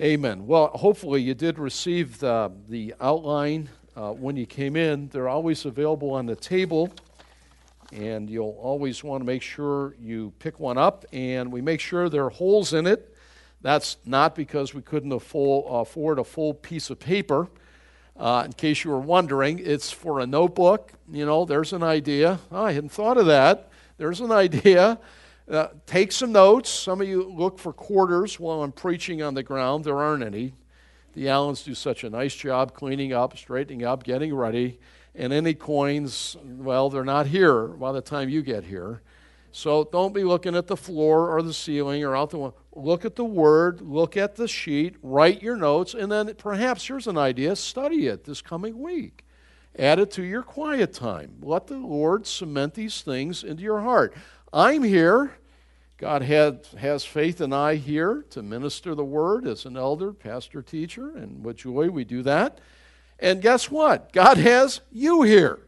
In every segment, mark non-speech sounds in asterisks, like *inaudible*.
Amen. Well, hopefully you did receive the, the outline uh, when you came in. They're always available on the table, and you'll always want to make sure you pick one up. And we make sure there are holes in it. That's not because we couldn't afford a full piece of paper. Uh, in case you were wondering, it's for a notebook. You know, there's an idea. Oh, I hadn't thought of that. There's an *laughs* idea. Uh, take some notes. Some of you look for quarters while I'm preaching on the ground. There aren't any. The Allens do such a nice job cleaning up, straightening up, getting ready. And any coins, well, they're not here by the time you get here. So don't be looking at the floor or the ceiling or out the window. Look at the word, look at the sheet, write your notes, and then perhaps here's an idea study it this coming week. Add it to your quiet time. Let the Lord cement these things into your heart. I'm here. God had, has faith in I here to minister the word as an elder, pastor, teacher, and with joy we do that. And guess what? God has you here.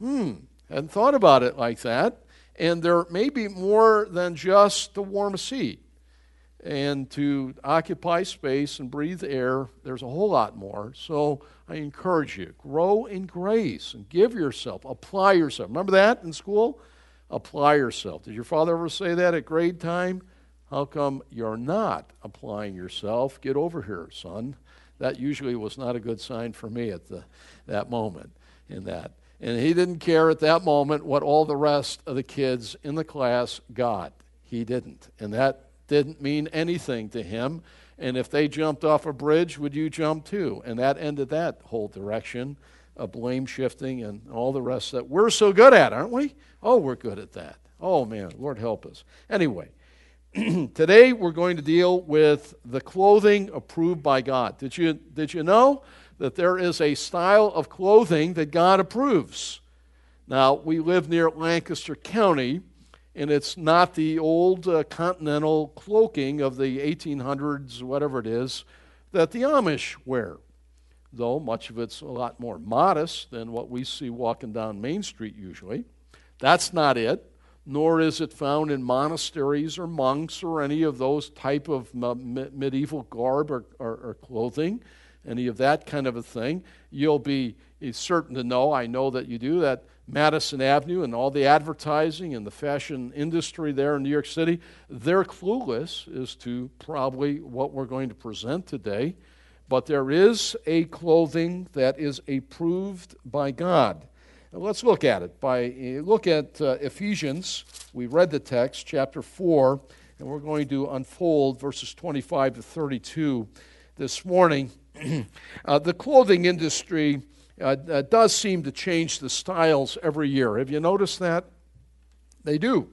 Hmm, hadn't thought about it like that. And there may be more than just to warm a seat and to occupy space and breathe air. There's a whole lot more. So I encourage you grow in grace and give yourself, apply yourself. Remember that in school? Apply yourself. Did your father ever say that at grade time? How come you're not applying yourself? Get over here, son. That usually was not a good sign for me at the, that moment in that. And he didn't care at that moment what all the rest of the kids in the class got. He didn't. And that didn't mean anything to him. And if they jumped off a bridge, would you jump too? And that ended that whole direction of blame shifting and all the rest that we're so good at, aren't we? Oh, we're good at that. Oh, man, Lord help us. Anyway, *clears throat* today we're going to deal with the clothing approved by God. Did you, did you know that there is a style of clothing that God approves? Now, we live near Lancaster County, and it's not the old uh, continental cloaking of the 1800s, whatever it is, that the Amish wear though much of it's a lot more modest than what we see walking down Main Street usually. That's not it, nor is it found in monasteries or monks or any of those type of medieval garb or, or, or clothing, any of that kind of a thing. You'll be eh, certain to know, I know that you do, that Madison Avenue and all the advertising and the fashion industry there in New York City, they're clueless as to probably what we're going to present today. But there is a clothing that is approved by God. Let's look at it. By look at uh, Ephesians. We read the text, chapter four, and we're going to unfold verses 25 to 32 this morning. *clears throat* uh, the clothing industry uh, uh, does seem to change the styles every year. Have you noticed that? They do.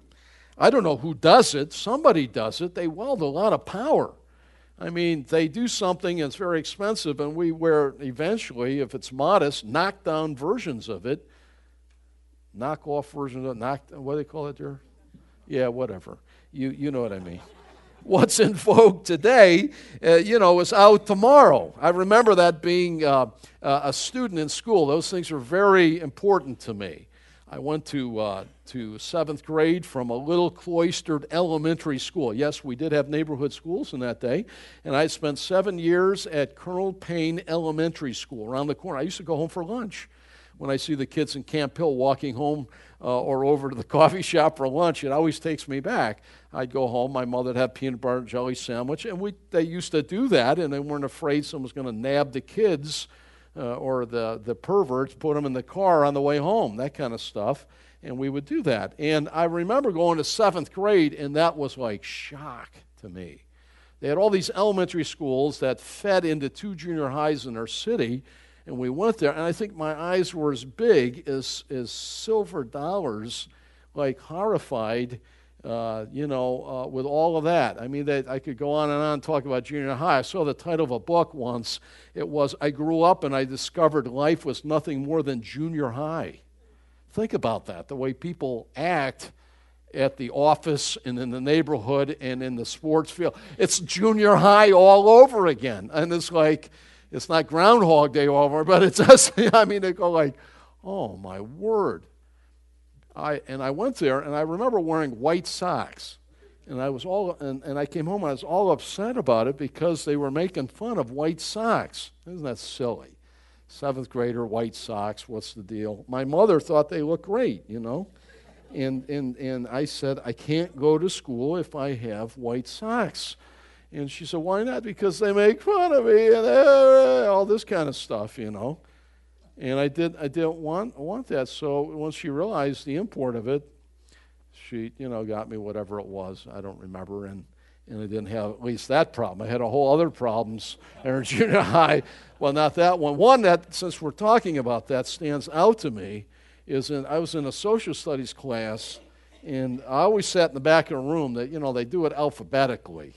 I don't know who does it. Somebody does it. They wield a lot of power. I mean, they do something and it's very expensive, and we wear eventually, if it's modest, knockdown versions of it knock off version of knock what do they call it there? Yeah, whatever. You you know what I mean. What's in vogue today, uh, you know, is out tomorrow. I remember that being uh, uh, a student in school. Those things are very important to me. I went to, uh, to seventh grade from a little cloistered elementary school. Yes, we did have neighborhood schools in that day. And I spent seven years at Colonel Payne Elementary School around the corner. I used to go home for lunch when I see the kids in Camp Hill walking home uh, or over to the *laughs* coffee shop for lunch, it always takes me back. I'd go home, my mother would have peanut butter and jelly sandwich, and we, they used to do that, and they weren't afraid someone was going to nab the kids uh, or the, the perverts, put them in the car on the way home, that kind of stuff. And we would do that. And I remember going to seventh grade, and that was like shock to me. They had all these elementary schools that fed into two junior highs in our city, and we went there, and I think my eyes were as big as, as silver dollars, like horrified, uh, you know, uh, with all of that. I mean, they, I could go on and on talk about junior high. I saw the title of a book once. It was I Grew Up and I Discovered Life Was Nothing More Than Junior High. Think about that, the way people act at the office and in the neighborhood and in the sports field. It's junior high all over again. And it's like, it's not Groundhog Day all over, but it's *laughs* just, I mean, they go like, oh my word. I, and I went there and I remember wearing white socks. And I was all, and, and I came home. And I was all upset about it because they were making fun of white socks. Isn't that silly? Seventh grader white socks. What's the deal? My mother thought they looked great, you know. And and and I said I can't go to school if I have white socks. And she said, Why not? Because they make fun of me and uh, all this kind of stuff, you know. And I did I didn't want want that. So once she realized the import of it, she, you know, got me whatever it was. I don't remember. And and I didn't have at least that problem. I had a whole other problems in junior high. Well, not that one. One that, since we're talking about that, stands out to me is in, I was in a social studies class, and I always sat in the back of the room. That you know they do it alphabetically.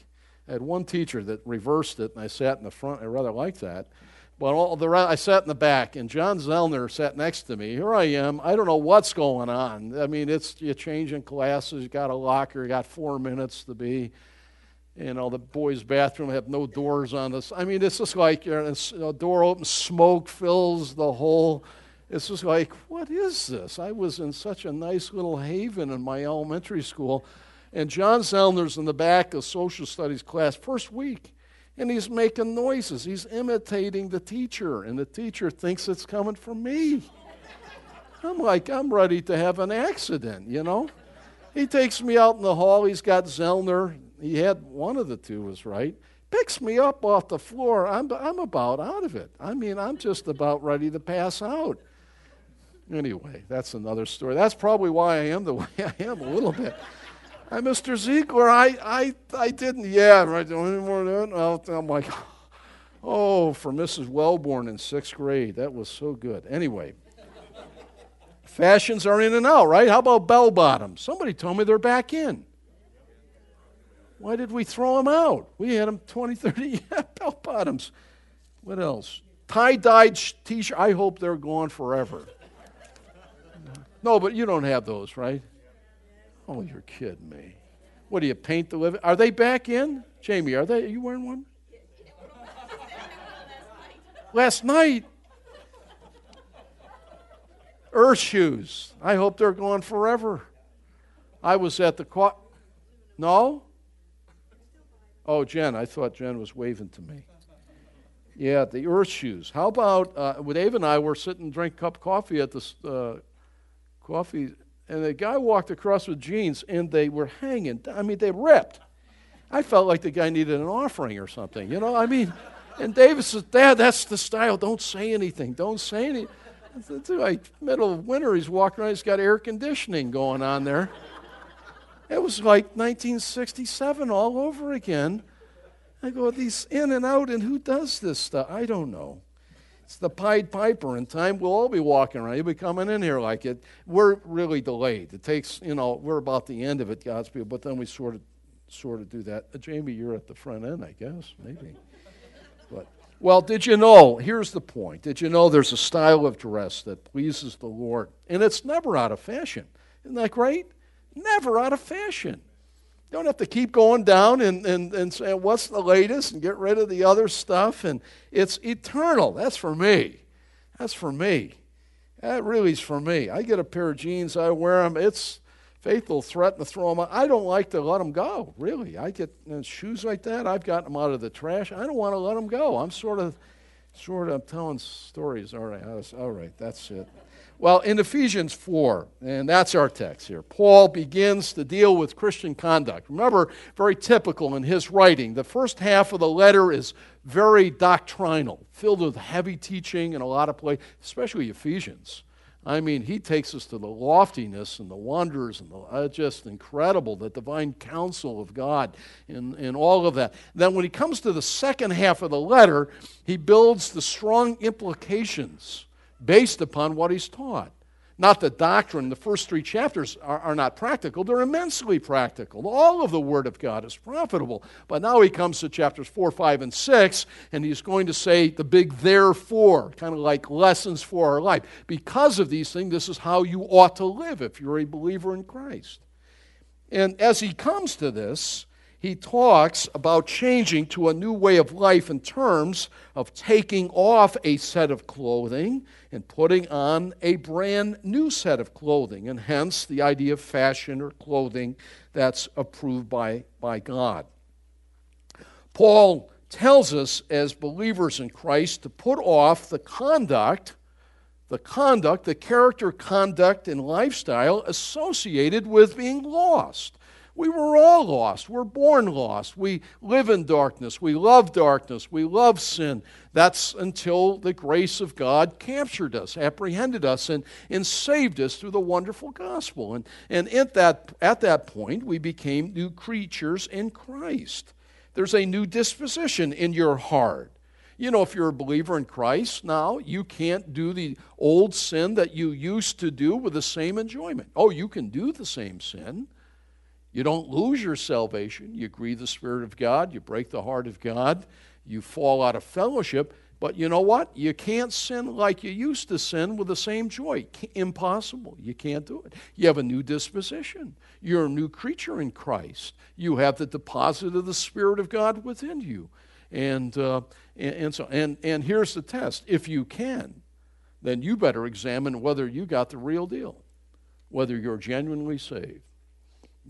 I had one teacher that reversed it, and I sat in the front. I rather liked that. But all the I sat in the back, and John Zellner sat next to me. Here I am. I don't know what's going on. I mean, it's you're changing classes. You got a locker. You got four minutes to be. You know, the boys' bathroom have no doors on this. I mean, it's just like a door open, smoke fills the whole. It's just like, what is this? I was in such a nice little haven in my elementary school. And John Zellner's in the back of social studies class, first week, and he's making noises. He's imitating the teacher, and the teacher thinks it's coming from me. I'm like, I'm ready to have an accident, you know? He takes me out in the hall. He's got Zellner. He had one of the two was right. Picks me up off the floor. I'm, I'm about out of it. I mean, I'm just about ready to pass out. Anyway, that's another story. That's probably why I am the *laughs* way I am a little bit. I, Mr. Ziegler, I, I, I didn't, yeah, right, any more than that? I'm like, *laughs* oh, for Mrs. Wellborn in sixth grade. That was so good. Anyway, fashions are in and out, right? How about bell bottoms? Somebody told me they're back in. Why did we throw them out? We had them 20, 30, *laughs* yeah, bell bottoms. What else? Tie dyed t shirt. I hope they're gone forever. No, but you don't have those, right? Oh, you're kidding me. What do you paint the living? Are they back in? Jamie, are they? Are you wearing one? Last night. Earth shoes. I hope they're gone forever. I was at the. Qu- no? Oh, Jen. I thought Jen was waving to me. Yeah, the Earth shoes. How about uh, with Ava and I were sitting drink a cup of coffee at the uh, coffee and the guy walked across with jeans and they were hanging. I mean, they ripped. I felt like the guy needed an offering or something, you know? I mean, and David says, Dad, that's the style. Don't say anything. Don't say anything. It's like middle of winter, he's walking around, he's got air conditioning going on there. It was like 1967 all over again. I go, these in and out, and who does this stuff? I don't know. It's the Pied Piper. and time, we'll all be walking around. You'll be coming in here like it. We're really delayed. It takes, you know, we're about the end of it, God's people, but then we sort of, sort of do that. Uh, Jamie, you're at the front end, I guess, maybe. but well, did you know? Here's the point. Did you know there's a style of dress that pleases the Lord, and it's never out of fashion? Isn't that great? Never out of fashion. Don't have to keep going down and, and, and saying, what's the latest and get rid of the other stuff. And it's eternal. That's for me. That's for me. That really is for me. I get a pair of jeans, I wear them. It's faithful threaten to throw them out. I don't like to let them go, really. I get you know, shoes like that. I've gotten them out of the trash. I don't want to let them go. I'm sort of, sort of telling stories. All right, all right, that's it. Well, in Ephesians 4, and that's our text here, Paul begins to deal with Christian conduct. Remember, very typical in his writing. The first half of the letter is very doctrinal, filled with heavy teaching and a lot of play, especially Ephesians. I mean, he takes us to the loftiness and the wonders and the uh, just incredible, the divine counsel of God and, and all of that. Then, when he comes to the second half of the letter, he builds the strong implications based upon what he's taught. Not the doctrine, the first three chapters are, are, not practical, they're immensely practical. All of the Word of God is profitable. But now he comes to chapters 4, 5, and 6, and he's going to say the big therefore, kind of like lessons for our life. Because of these things, this is how you ought to live if you're a believer in Christ. And as he comes to this, he talks about changing to a new way of life in terms of taking off a set of clothing and putting on a brand new set of clothing, and hence the idea of fashion or clothing that's approved by, by God. Paul tells us as believers in Christ to put off the conduct, the conduct, the character, conduct, and lifestyle associated with being lost. We were all lost. We're born lost. We live in darkness. We love darkness. We love sin. That's until the grace of God captured us, apprehended us, and, and saved us through the wonderful gospel. And, and at, that, at that point, we became new creatures in Christ. There's a new disposition in your heart. You know, if you're a believer in Christ now, you can't do the old sin that you used to do with the same enjoyment. Oh, you can do the same sin you don't lose your salvation. You grieve the Spirit of God. You break the heart of God. You fall out of fellowship. But you know what? You can't sin like you used to sin with the same joy. Impossible. You can't do it. You have a new disposition. You're a new creature in Christ. You have the deposit of the Spirit of God within you. And, uh, and, and, so, and, and here's the test if you can, then you better examine whether you got the real deal, whether you're genuinely saved.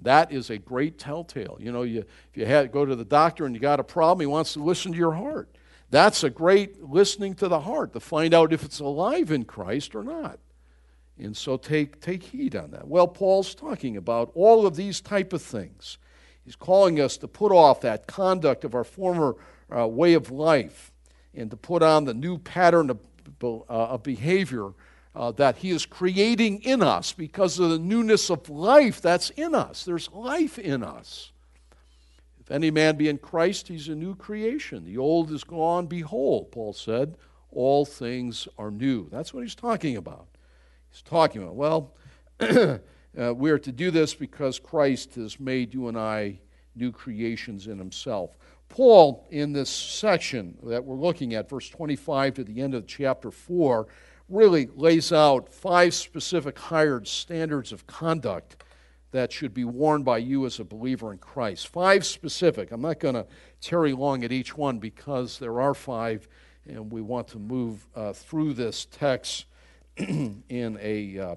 That is a great telltale. You know, you, if you go to the doctor and you got a problem, he wants to listen to your heart. That's a great listening to the heart to find out if it's alive in Christ or not. And so take, take heed on that. Well, Paul's talking about all of these type of things. He's calling us to put off that conduct of our former uh, way of life and to put on the new pattern of, uh, of behavior uh, that He is creating in us because of the newness of life that's in us. There's life in us. If any man be in Christ, he's a new creation. The old is gone. Behold, Paul said, all things are new. That's what he's talking about. He's talking about, well, *clears throat* uh, we are to do this because Christ has made you and I new creations in himself. Paul, in this section that we're looking at, verse 25 to the end of chapter 4, really lays out five specific hired standards of conduct that should be worn by you as a believer in Christ. Five specific. I'm not going to tarry long at each one because there are five, and we want to move uh, through this text *clears throat* in a uh,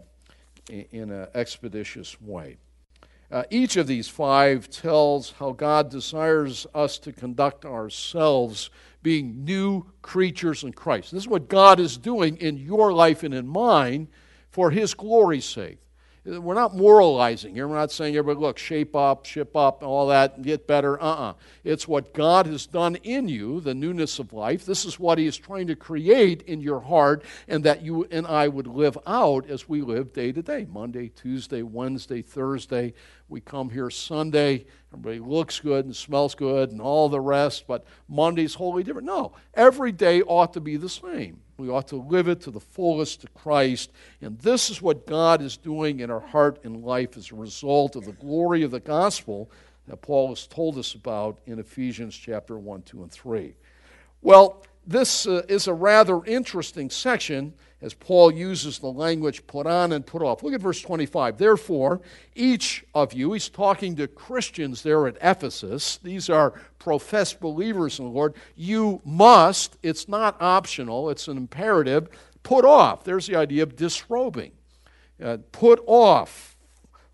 in an expeditious way. Uh, each of these five tells how God desires us to conduct ourselves being new creatures in Christ. This is what God is doing in your life and in mine for His glory's sake. We're not moralizing here. We're not saying, everybody, look, shape up, ship up, all that, get better. Uh uh-uh. uh It's what God has done in you, the newness of life. This is what He is trying to create in your heart, and that you and I would live out as we live day to day Monday, Tuesday, Wednesday, Thursday. We come here Sunday. Everybody looks good and smells good and all the rest, but Monday's wholly different. No, every day ought to be the same. We ought to live it to the fullest to Christ. And this is what God is doing in our heart and life as a result of the glory of the gospel that Paul has told us about in Ephesians chapter 1, 2, and 3. Well, this uh, is a rather interesting section as Paul uses the language put on and put off. Look at verse 25. Therefore, each of you, he's talking to Christians there at Ephesus, these are professed believers in the Lord, you must, it's not optional, it's an imperative, put off. There's the idea of disrobing. Uh, put off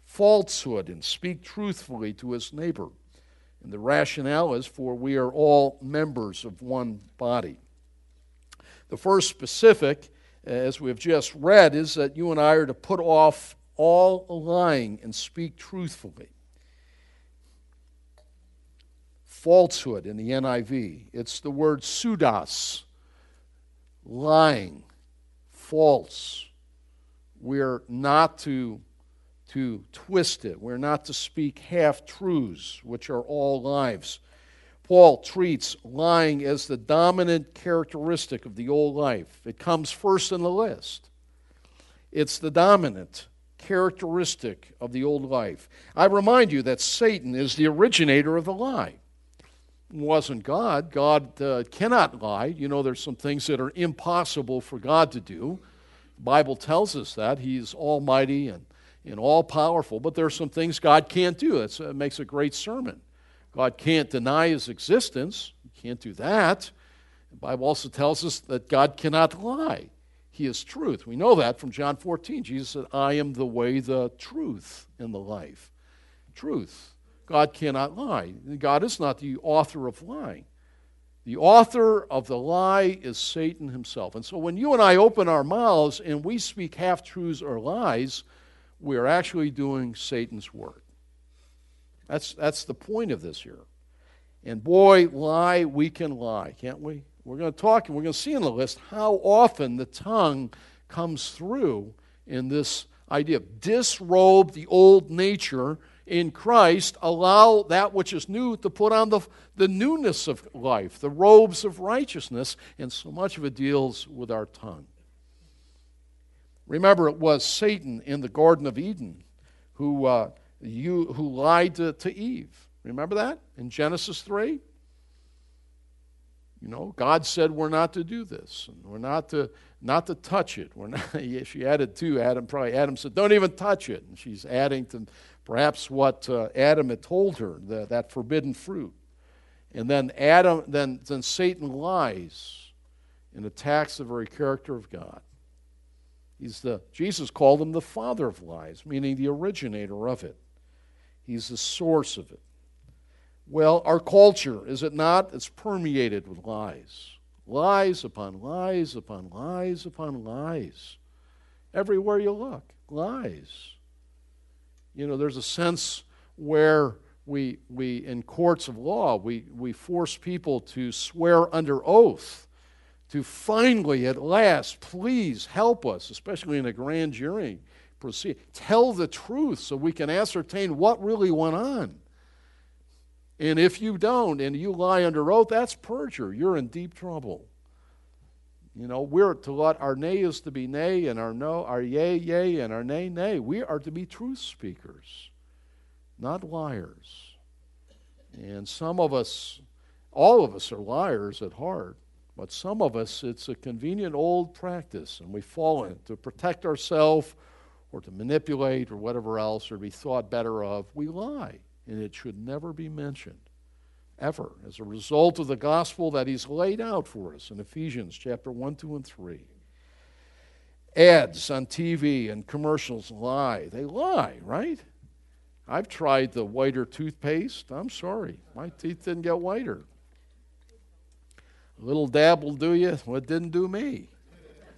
falsehood and speak truthfully to his neighbor. And the rationale is for we are all members of one body. The first specific as we have just read, is that you and I are to put off all lying and speak truthfully. Falsehood in the NIV, it's the word pseudos, lying, false. We're not to, to twist it, we're not to speak half truths, which are all lies. Paul treats lying as the dominant characteristic of the old life. It comes first in the list. It's the dominant characteristic of the old life. I remind you that Satan is the originator of the lie. Wasn't God. God uh, cannot lie. You know, there's some things that are impossible for God to do. The Bible tells us that. He's almighty and, and all powerful, but there are some things God can't do. That makes a great sermon. God can't deny his existence. He can't do that. The Bible also tells us that God cannot lie. He is truth. We know that from John 14. Jesus said, I am the way, the truth, and the life. Truth. God cannot lie. God is not the author of lying. The author of the lie is Satan himself. And so when you and I open our mouths and we speak half truths or lies, we are actually doing Satan's work. That's, that's the point of this here. And boy, lie, we can lie, can't we? We're going to talk and we're going to see in the list how often the tongue comes through in this idea of disrobe the old nature in Christ, allow that which is new to put on the, the newness of life, the robes of righteousness, and so much of it deals with our tongue. Remember, it was Satan in the Garden of Eden who, uh, you, who lied to, to Eve. Remember that in Genesis 3? You know, God said we're not to do this, and we're not to not to touch it. We're not. *laughs* she added to Adam. Probably Adam said, "Don't even touch it," and she's adding to perhaps what uh, Adam had told her, the, that forbidden fruit. And then Adam, then, then Satan lies and attacks the very character of God. He's the Jesus called him the father of lies, meaning the originator of it. He's the source of it. Well, our culture, is it not? It's permeated with lies. Lies upon lies upon lies upon lies. Everywhere you look, lies. You know, there's a sense where we, we in courts of law, we, we force people to swear under oath to finally, at last, please help us, especially in a grand jury proceed, tell the truth so we can ascertain what really went on. And if you don't and you lie under oath, that's perjury. You're in deep trouble. You know, we're to let our nay is to be nay, and our no, our yea, yea, and our nay, nay. We are to be truth speakers, not liars. And some of us, all of us are liars at heart, but some of us, it's a convenient old practice, and we fall in it to protect ourselves or to manipulate or whatever else or be thought better of. We lie, and it should never be mentioned ever as a result of the gospel that he's laid out for us in Ephesians chapter 1, 2, and 3. Ads on TV and commercials lie. They lie, right? I've tried the whiter toothpaste. I'm sorry. My teeth didn't get whiter. A little dab will do you. What didn't do me?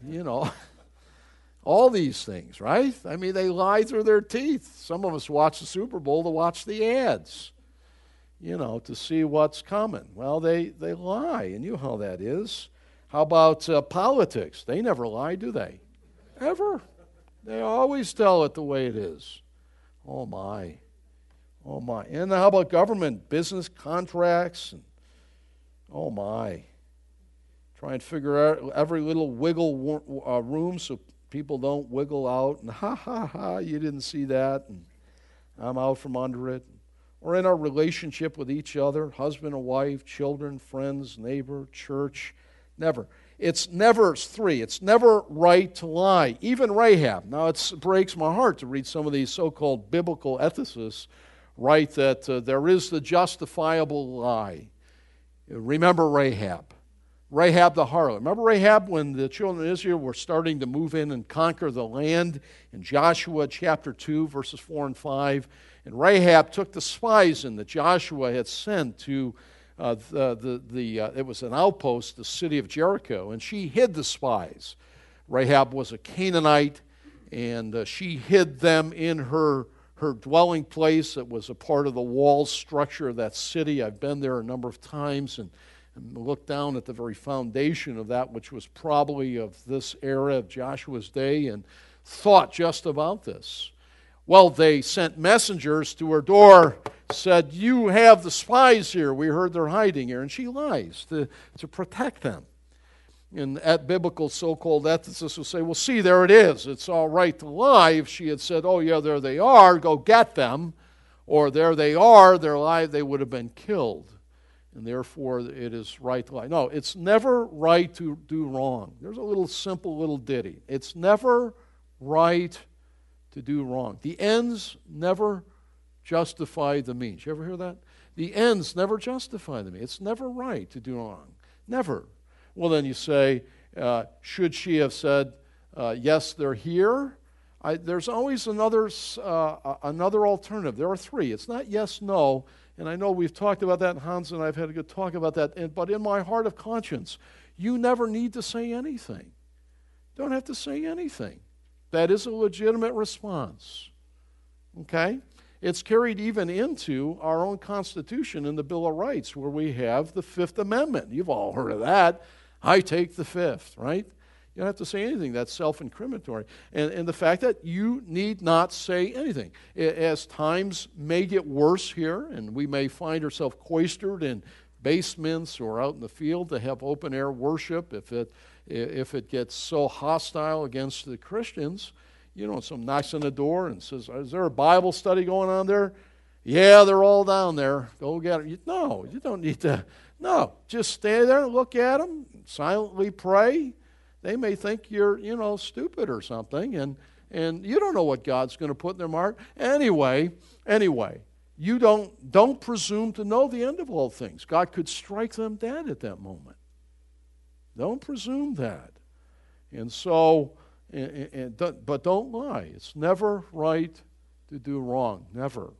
You know. *laughs* All these things, right? I mean, they lie through their teeth. Some of us watch the Super Bowl to watch the ads you know, to see what's coming. Well, they, they lie, and you know how that is. How about uh, politics? They never lie, do they? Ever. They always tell it the way it is. Oh, my. Oh, my. And how about government, business contracts? And, oh, my. Try and figure out every little wiggle uh, room so people don't wiggle out. And *laughs* ha, ha, ha, you didn't see that. And I'm out from under it or in our relationship with each other, husband and wife, children, friends, neighbor, church. Never. It's never it's three. It's never right to lie. Even Rahab. Now, it breaks my heart to read some of these so called biblical ethicists write that uh, there is the justifiable lie. Remember Rahab. Rahab the harlot. Remember Rahab when the children of Israel were starting to move in and conquer the land in Joshua chapter 2, verses 4 and 5? And Rahab took the spies in that Joshua had sent to uh, the, the, the uh, it was an outpost, the city of Jericho, and she hid the spies. Rahab was a Canaanite, and uh, she hid them in her, her dwelling place that was a part of the wall structure of that city. I've been there a number of times and, and looked down at the very foundation of that, which was probably of this era of Joshua's day, and thought just about this. Well, they sent messengers to her door, said, You have the spies here. We heard they're hiding here. And she lies to, to protect them. And at biblical so called ethicists will say, Well, see, there it is. It's all right to lie. If she had said, Oh, yeah, there they are, go get them, or there they are, they're alive, they would have been killed. And therefore, it is right to lie. No, it's never right to do wrong. There's a little simple little ditty. It's never right to do wrong. The ends never justify the means. You ever hear that? The ends never justify the means. It's never right to do wrong. Never. Well, then you say, uh, should she have said, uh, yes, they're here? I, there's always another, uh, another alternative. There are three. It's not yes, no. And I know we've talked about that, and Hans and I have had a good talk about that. And, but in my heart of conscience, you never need to say anything. Don't have to say anything. That is a legitimate response. Okay? It's carried even into our own Constitution in the Bill of Rights, where we have the Fifth Amendment. You've all heard of that. I take the Fifth, right? You don't have to say anything. That's self incriminatory. And, and the fact that you need not say anything. As times may get worse here, and we may find ourselves cloistered in basements or out in the field to have open air worship, if it, if it gets so hostile against the Christians, you know, some knocks on the door and says, Is there a Bible study going on there? Yeah, they're all down there. Go get them. No, you don't need to. No, just stay there and look at them, silently pray. They may think you're, you know, stupid or something, and, and you don't know what God's going to put in their heart. Anyway, anyway, you don't, don't presume to know the end of all things. God could strike them dead at that moment. Don't presume that. And so, and, and, but don't lie. It's never right to do wrong. Never.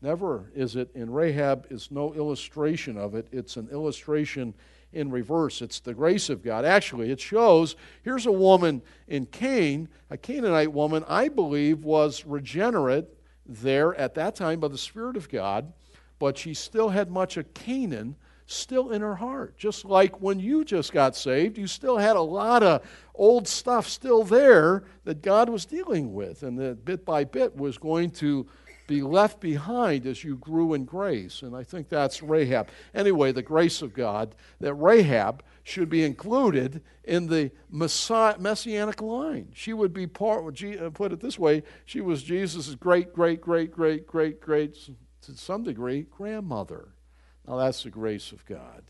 Never is it. And Rahab is no illustration of it, it's an illustration in reverse. It's the grace of God. Actually, it shows here's a woman in Cain, a Canaanite woman, I believe was regenerate there at that time by the Spirit of God, but she still had much of Canaan still in her heart. Just like when you just got saved, you still had a lot of old stuff still there that God was dealing with, and that bit by bit was going to be left behind as you grew in grace. And I think that's Rahab. Anyway, the grace of God, that Rahab should be included in the messianic line. She would be part, uh, put it this way, she was Jesus' great, great, great, great, great, great, to some degree, grandmother. Now that's the grace of God.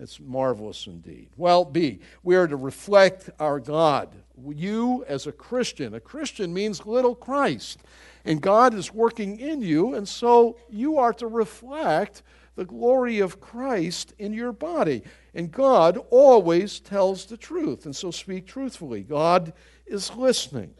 It's marvelous indeed. Well, B, we are to reflect our God. You, as a Christian, a Christian means little Christ. And God is working in you, and so you are to reflect the glory of Christ in your body. And God always tells the truth, and so speak truthfully. God is listening.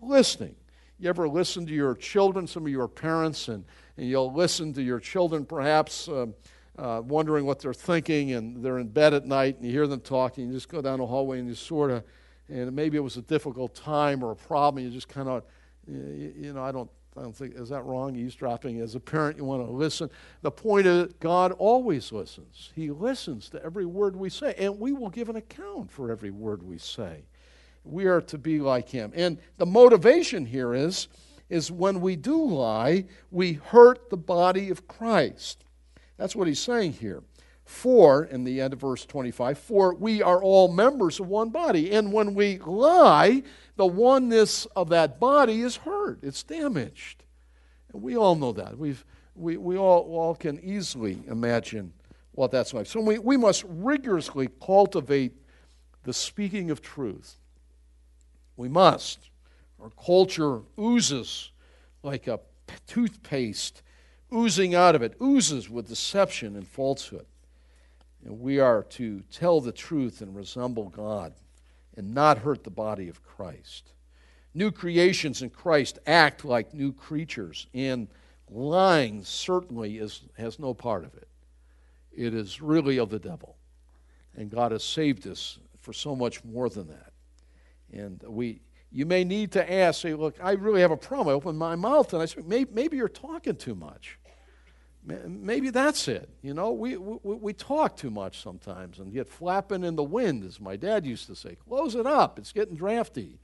Listening. You ever listen to your children, some of your parents, and, and you'll listen to your children perhaps. Um, uh, wondering what they're thinking, and they're in bed at night, and you hear them talking. You just go down the hallway and you sort of, and maybe it was a difficult time or a problem. You just kind of, you, you know, I don't, I don't think is that wrong? Eavesdropping as a parent, you want to listen. The point is, God always listens. He listens to every word we say, and we will give an account for every word we say. We are to be like Him, and the motivation here is, is when we do lie, we hurt the body of Christ. That's what he's saying here. For, in the end of verse 25, for we are all members of one body. And when we lie, the oneness of that body is hurt, it's damaged. And we all know that. We've, we we all, all can easily imagine what that's like. So we, we must rigorously cultivate the speaking of truth. We must. Our culture oozes like a toothpaste oozing out of it, oozes with deception and falsehood. And we are to tell the truth and resemble God and not hurt the body of Christ. New creations in Christ act like new creatures, and lying certainly is, has no part of it. It is really of the devil. And God has saved us for so much more than that. And we, you may need to ask, say, look, I really have a problem. I open my mouth and I say, maybe, maybe you're talking too much. Maybe that's it. You know, we, we, we talk too much sometimes and get flapping in the wind, as my dad used to say. Close it up, it's getting drafty.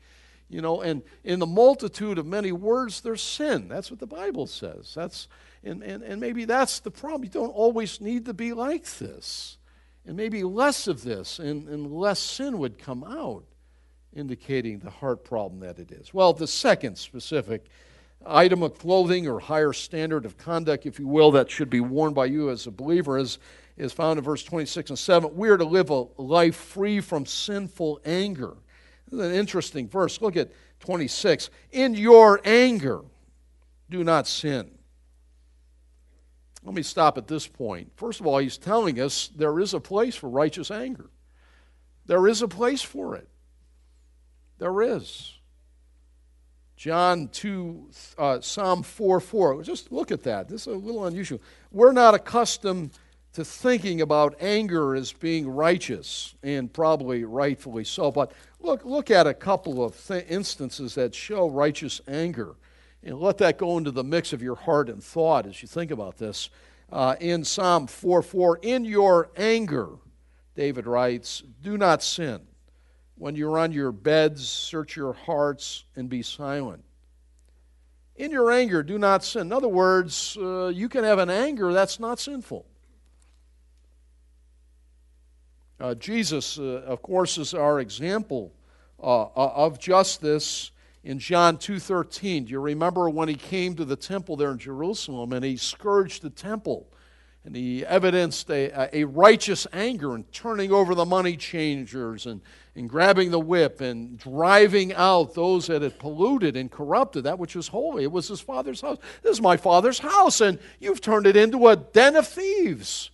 You know, and in the multitude of many words, there's sin. That's what the Bible says. That's, and, and, and maybe that's the problem. You don't always need to be like this. And maybe less of this, and, and less sin would come out indicating the heart problem that it is. Well, the second specific item of clothing or higher standard of conduct, if you will, that should be worn by you as a believer is, is found in verse 26 and 7. We are to live a life free from sinful anger. This is an interesting verse. Look at 26. In your anger, do not sin. Let me stop at this point. First of all, he's telling us there is a place for righteous anger. There is a place for it. There is. John 2, uh, Psalm 4 4. Just look at that. This is a little unusual. We're not accustomed to thinking about anger as being righteous, and probably rightfully so. But look, look at a couple of th- instances that show righteous anger and let that go into the mix of your heart and thought as you think about this. Uh, in Psalm 4 4, in your anger, David writes, do not sin. When you're on your beds, search your hearts and be silent. In your anger, do not sin. In other words, uh, you can have an anger that's not sinful. Uh, Jesus, uh, of course, is our example uh, uh, of justice in John 2:13. Do you remember when he came to the temple there in Jerusalem and he scourged the temple and he evidenced a, a righteous anger and turning over the money changers and, and grabbing the whip and driving out those that had polluted and corrupted that which was holy. It was his father's house. This is my father's house, and you've turned it into a den of thieves.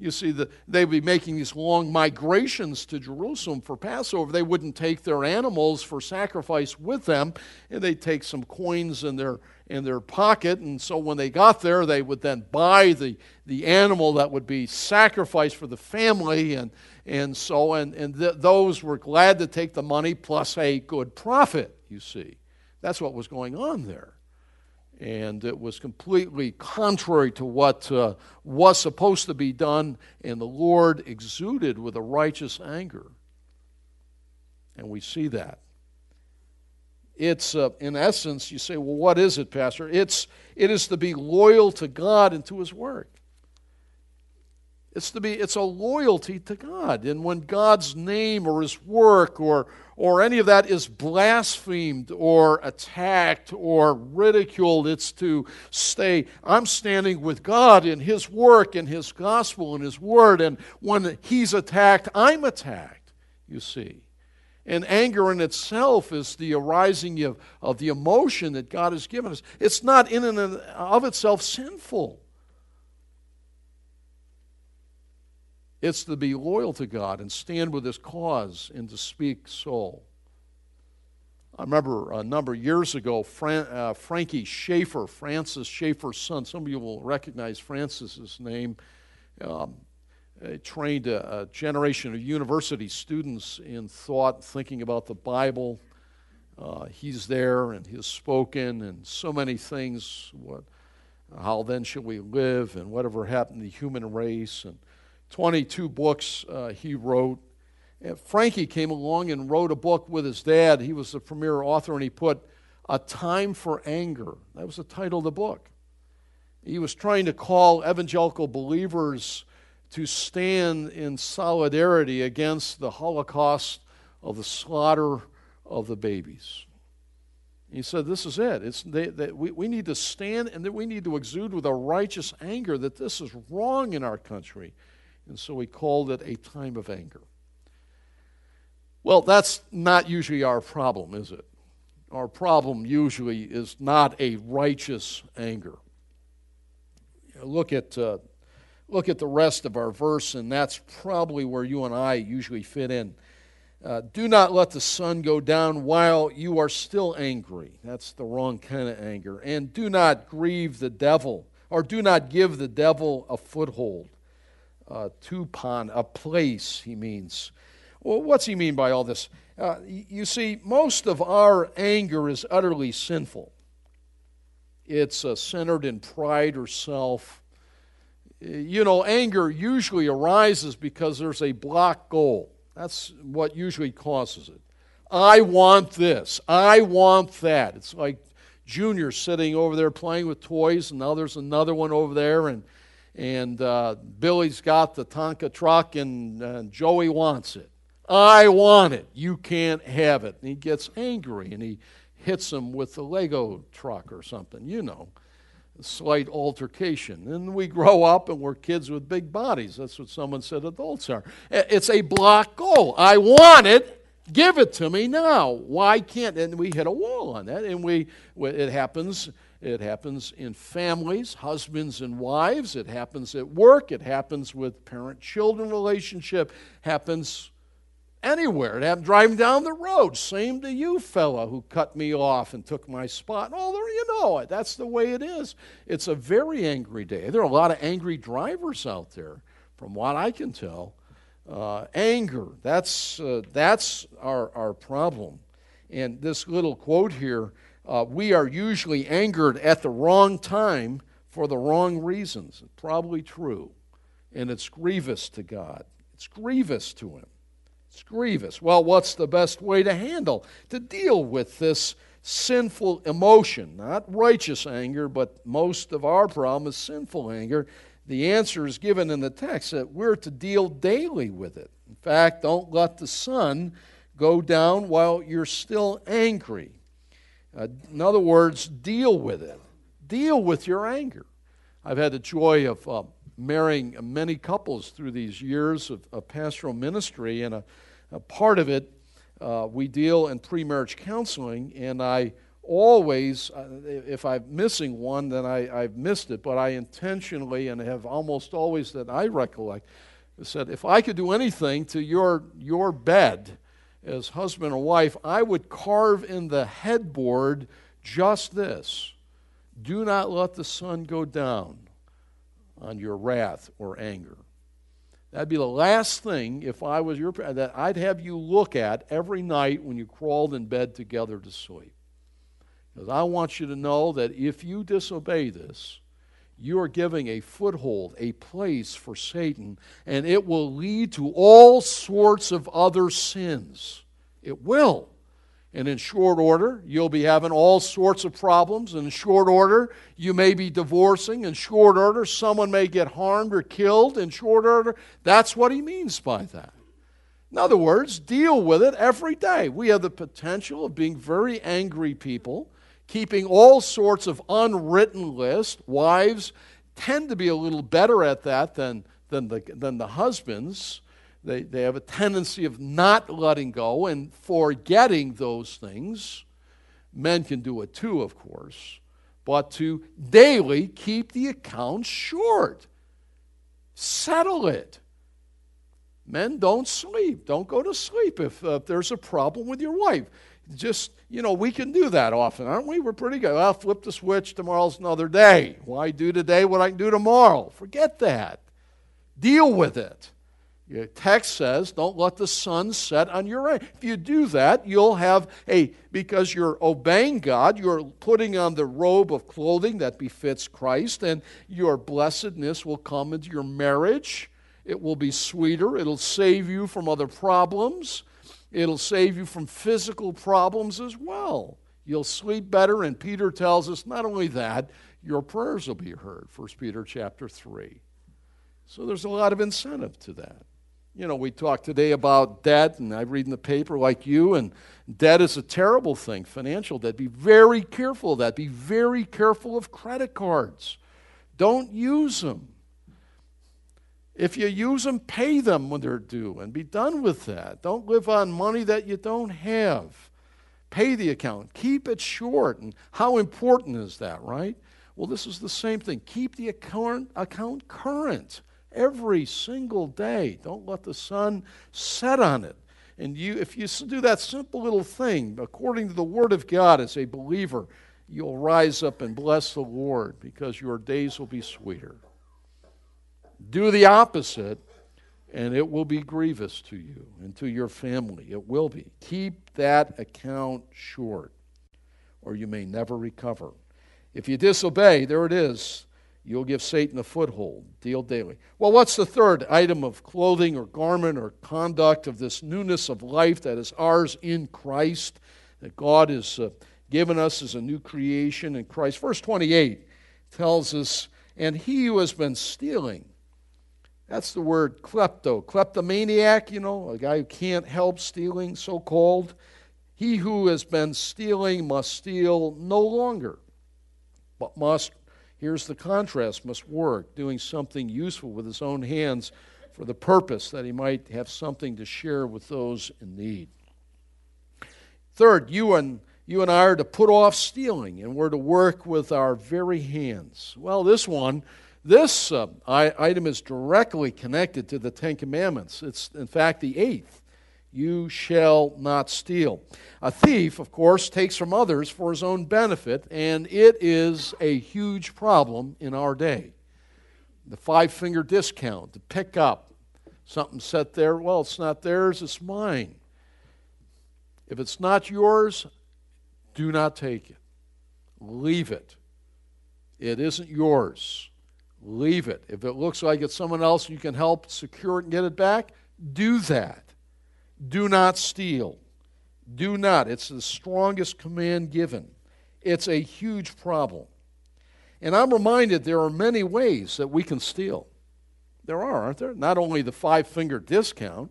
You see, the, they'd be making these long migrations to Jerusalem for Passover. They wouldn't take their animals for sacrifice with them, and they'd take some coins in their, in their pocket. And so when they got there, they would then buy the, the animal that would be sacrificed for the family. And, and so, and, and th- those were glad to take the money plus a good profit, you see. That's what was going on there and it was completely contrary to what uh, was supposed to be done, and the Lord exuded with a righteous anger. And we see that. It's, uh, in essence, you say, well, what is it, Pastor? It's, it is to be loyal to God and to His work It's to be it's a loyalty to God. And when God's name or his work or or any of that is blasphemed or attacked or ridiculed, it's to stay I'm standing with God in his work and his gospel and his word and when he's attacked, I'm attacked, you see. And anger in itself is the arising of, of the emotion that God has given us. It's not in and of itself sinful. It's to be loyal to God and stand with His cause and to speak soul. I remember a number of years ago, Fran, uh, Frankie Schaeffer, Francis Schaeffer's son, some of you will recognize Francis's name, um, trained a, a, generation of university students in thought, thinking about the Bible. Uh, he's there and he's spoken and so many things. What, how then shall we live and whatever happened to the human race and 22 books uh, he wrote. And Frankie came along and wrote a book with his dad. He was the premier author, and he put A Time for Anger. That was the title of the book. He was trying to call evangelical believers to stand in solidarity against the Holocaust of the slaughter of the babies. He said, This is it. It's, they, they, we, we need to stand and that we need to exude with a righteous anger that this is wrong in our country. And so we called it a time of anger. Well, that's not usually our problem, is it? Our problem usually is not a righteous anger. Look at, uh, look at the rest of our verse, and that's probably where you and I usually fit in. Uh, do not let the sun go down while you are still angry. That's the wrong kind of anger. And do not grieve the devil, or do not give the devil a foothold uh, tupon, a place, he means. Well, what's he mean by all this? Uh, you see, most of our anger is utterly sinful. It's uh, centered in pride or self. You know, anger usually arises because there's a block goal. That's what usually causes it. I want this. I want that. It's like Junior sitting over there playing with toys, and now there's another one over there, and and uh, Billy's got the Tonka truck, and uh, Joey wants it. I want it. You can't have it. And he gets angry and he hits him with the Lego truck or something, you know, slight altercation. And we grow up and we're kids with big bodies. That's what someone said adults are. It's a block goal. I want it. Give it to me now. Why can't? And we hit a wall on that, and we it happens It happens in families, husbands and wives. It happens at work. It happens with parent children relationship. Happens anywhere. It happened driving down the road. Same to you, fella, who cut me off and took my spot. Oh, there you know it. That's the way it is. It's a very angry day. There are a lot of angry drivers out there, from what I can tell. Uh, anger, that's, uh, that's our, our problem. And this little quote here uh, we are usually angered at the wrong time for the wrong reasons. Probably true. And it's grievous to God. It's grievous to Him. It's grievous. Well, what's the best way to handle, to deal with this sinful emotion? Not righteous anger, but most of our problem is sinful anger. The answer is given in the text that we're to deal daily with it. In fact, don't let the sun go down while you're still angry. Uh, in other words, deal with it. Deal with your anger. I've had the joy of uh, marrying many couples through these years of, of pastoral ministry, and a, a part of it uh, we deal in pre-marriage counseling, and I always, uh, if I'm missing one, then I, have missed it, but I intentionally and have almost always that I recollect said, if I could do anything to your, your bed, as husband and wife, I would carve in the headboard just this do not let the sun go down on your wrath or anger. That'd be the last thing, if I was your that I'd have you look at every night when you crawled in bed together to sleep. Because I want you to know that if you disobey this, you are giving a foothold, a place for Satan, and it will lead to all sorts of other sins. It will. And in short order, you'll be having all sorts of problems. In short order, you may be divorcing. In short order, someone may get harmed or killed. In short order, that's what he means by that. In other words, deal with it every day. We have the potential of being very angry people keeping all sorts of unwritten lists. Wives tend to be a little better at that than, than, the, than the husbands. They, they have a tendency of not letting go and forgetting those things. Men can do it too, of course, but to daily keep the account short. Settle it. Men don't sleep. Don't go to sleep if, uh, if there's a problem with your wife just, you know, we can do that often, aren't we? We're pretty good. I'll flip the switch. Tomorrow's another day. Why do today what I can do tomorrow? Forget that. Deal with it. Text says, don't let the sun set on your anger. If you do that, you'll have a, because you're obeying God, you're putting on the robe of clothing that befits Christ, and your blessedness will come into your marriage. It will be sweeter. It'll save you from other problems. It'll save you from physical problems as well. You'll sleep better, and Peter tells us not only that, your prayers will be heard. 1 Peter chapter 3. So there's a lot of incentive to that. You know, we talked today about debt, and I read in the paper like you, and debt is a terrible thing, financial debt. Be very careful of that. Be very careful of credit cards. Don't use them. If you use them, pay them when they're due and be done with that. Don't live on money that you don't have. Pay the account. Keep it short. And how important is that, right? Well, this is the same thing. Keep the account, account current every single day. Don't let the sun set on it. And you, if you do that simple little thing, according to the Word of God as a believer, you'll rise up and bless the Lord because your days will be sweeter. Do the opposite, and it will be grievous to you and to your family. It will be. Keep that account short, or you may never recover. If you disobey, there it is. You'll give Satan a foothold. Deal daily. Well, what's the third item of clothing or garment or conduct of this newness of life that is ours in Christ, that God has uh, given us as a new creation in Christ? Verse 28 tells us, And he who has been stealing, that's the word klepto. Kleptomaniac, you know, a guy who can't help stealing, so called. He who has been stealing must steal no longer, but must, here's the contrast, must work, doing something useful with his own hands for the purpose that he might have something to share with those in need. Third, you and you and I are to put off stealing and we're to work with our very hands. Well, this one, this uh, item is directly connected to the Ten Commandments. It's, in fact, the eighth. You shall not steal. A thief, of course, takes from others for his own benefit, and it is a huge problem in our day. The five finger discount, to pick up something set there, well, it's not theirs, it's mine. If it's not yours, do not take it. Leave it. It isn't yours. Leave it. If it looks like it's someone else you can help secure it and get it back, do that. Do not steal. Do not. It's the strongest command given. It's a huge problem. And I'm reminded there are many ways that we can steal. There are, aren't there? Not only the five finger discount,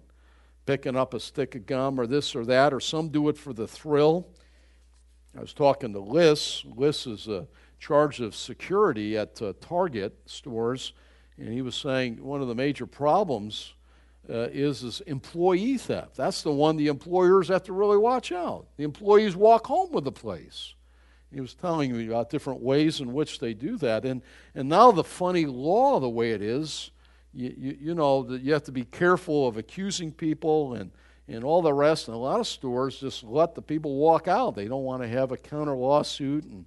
picking up a stick of gum or this or that, or some do it for the thrill. I was talking to Liz. Liz is a charge of security at uh, Target stores, and he was saying one of the major problems uh, is, is employee theft. That's the one the employers have to really watch out. The employees walk home with the place. He was telling me about different ways in which they do that. And, and now the funny law, the way it is, you, you, you know, that you have to be careful of accusing people and, and all the rest. And a lot of stores just let the people walk out. They don't want to have a counter lawsuit and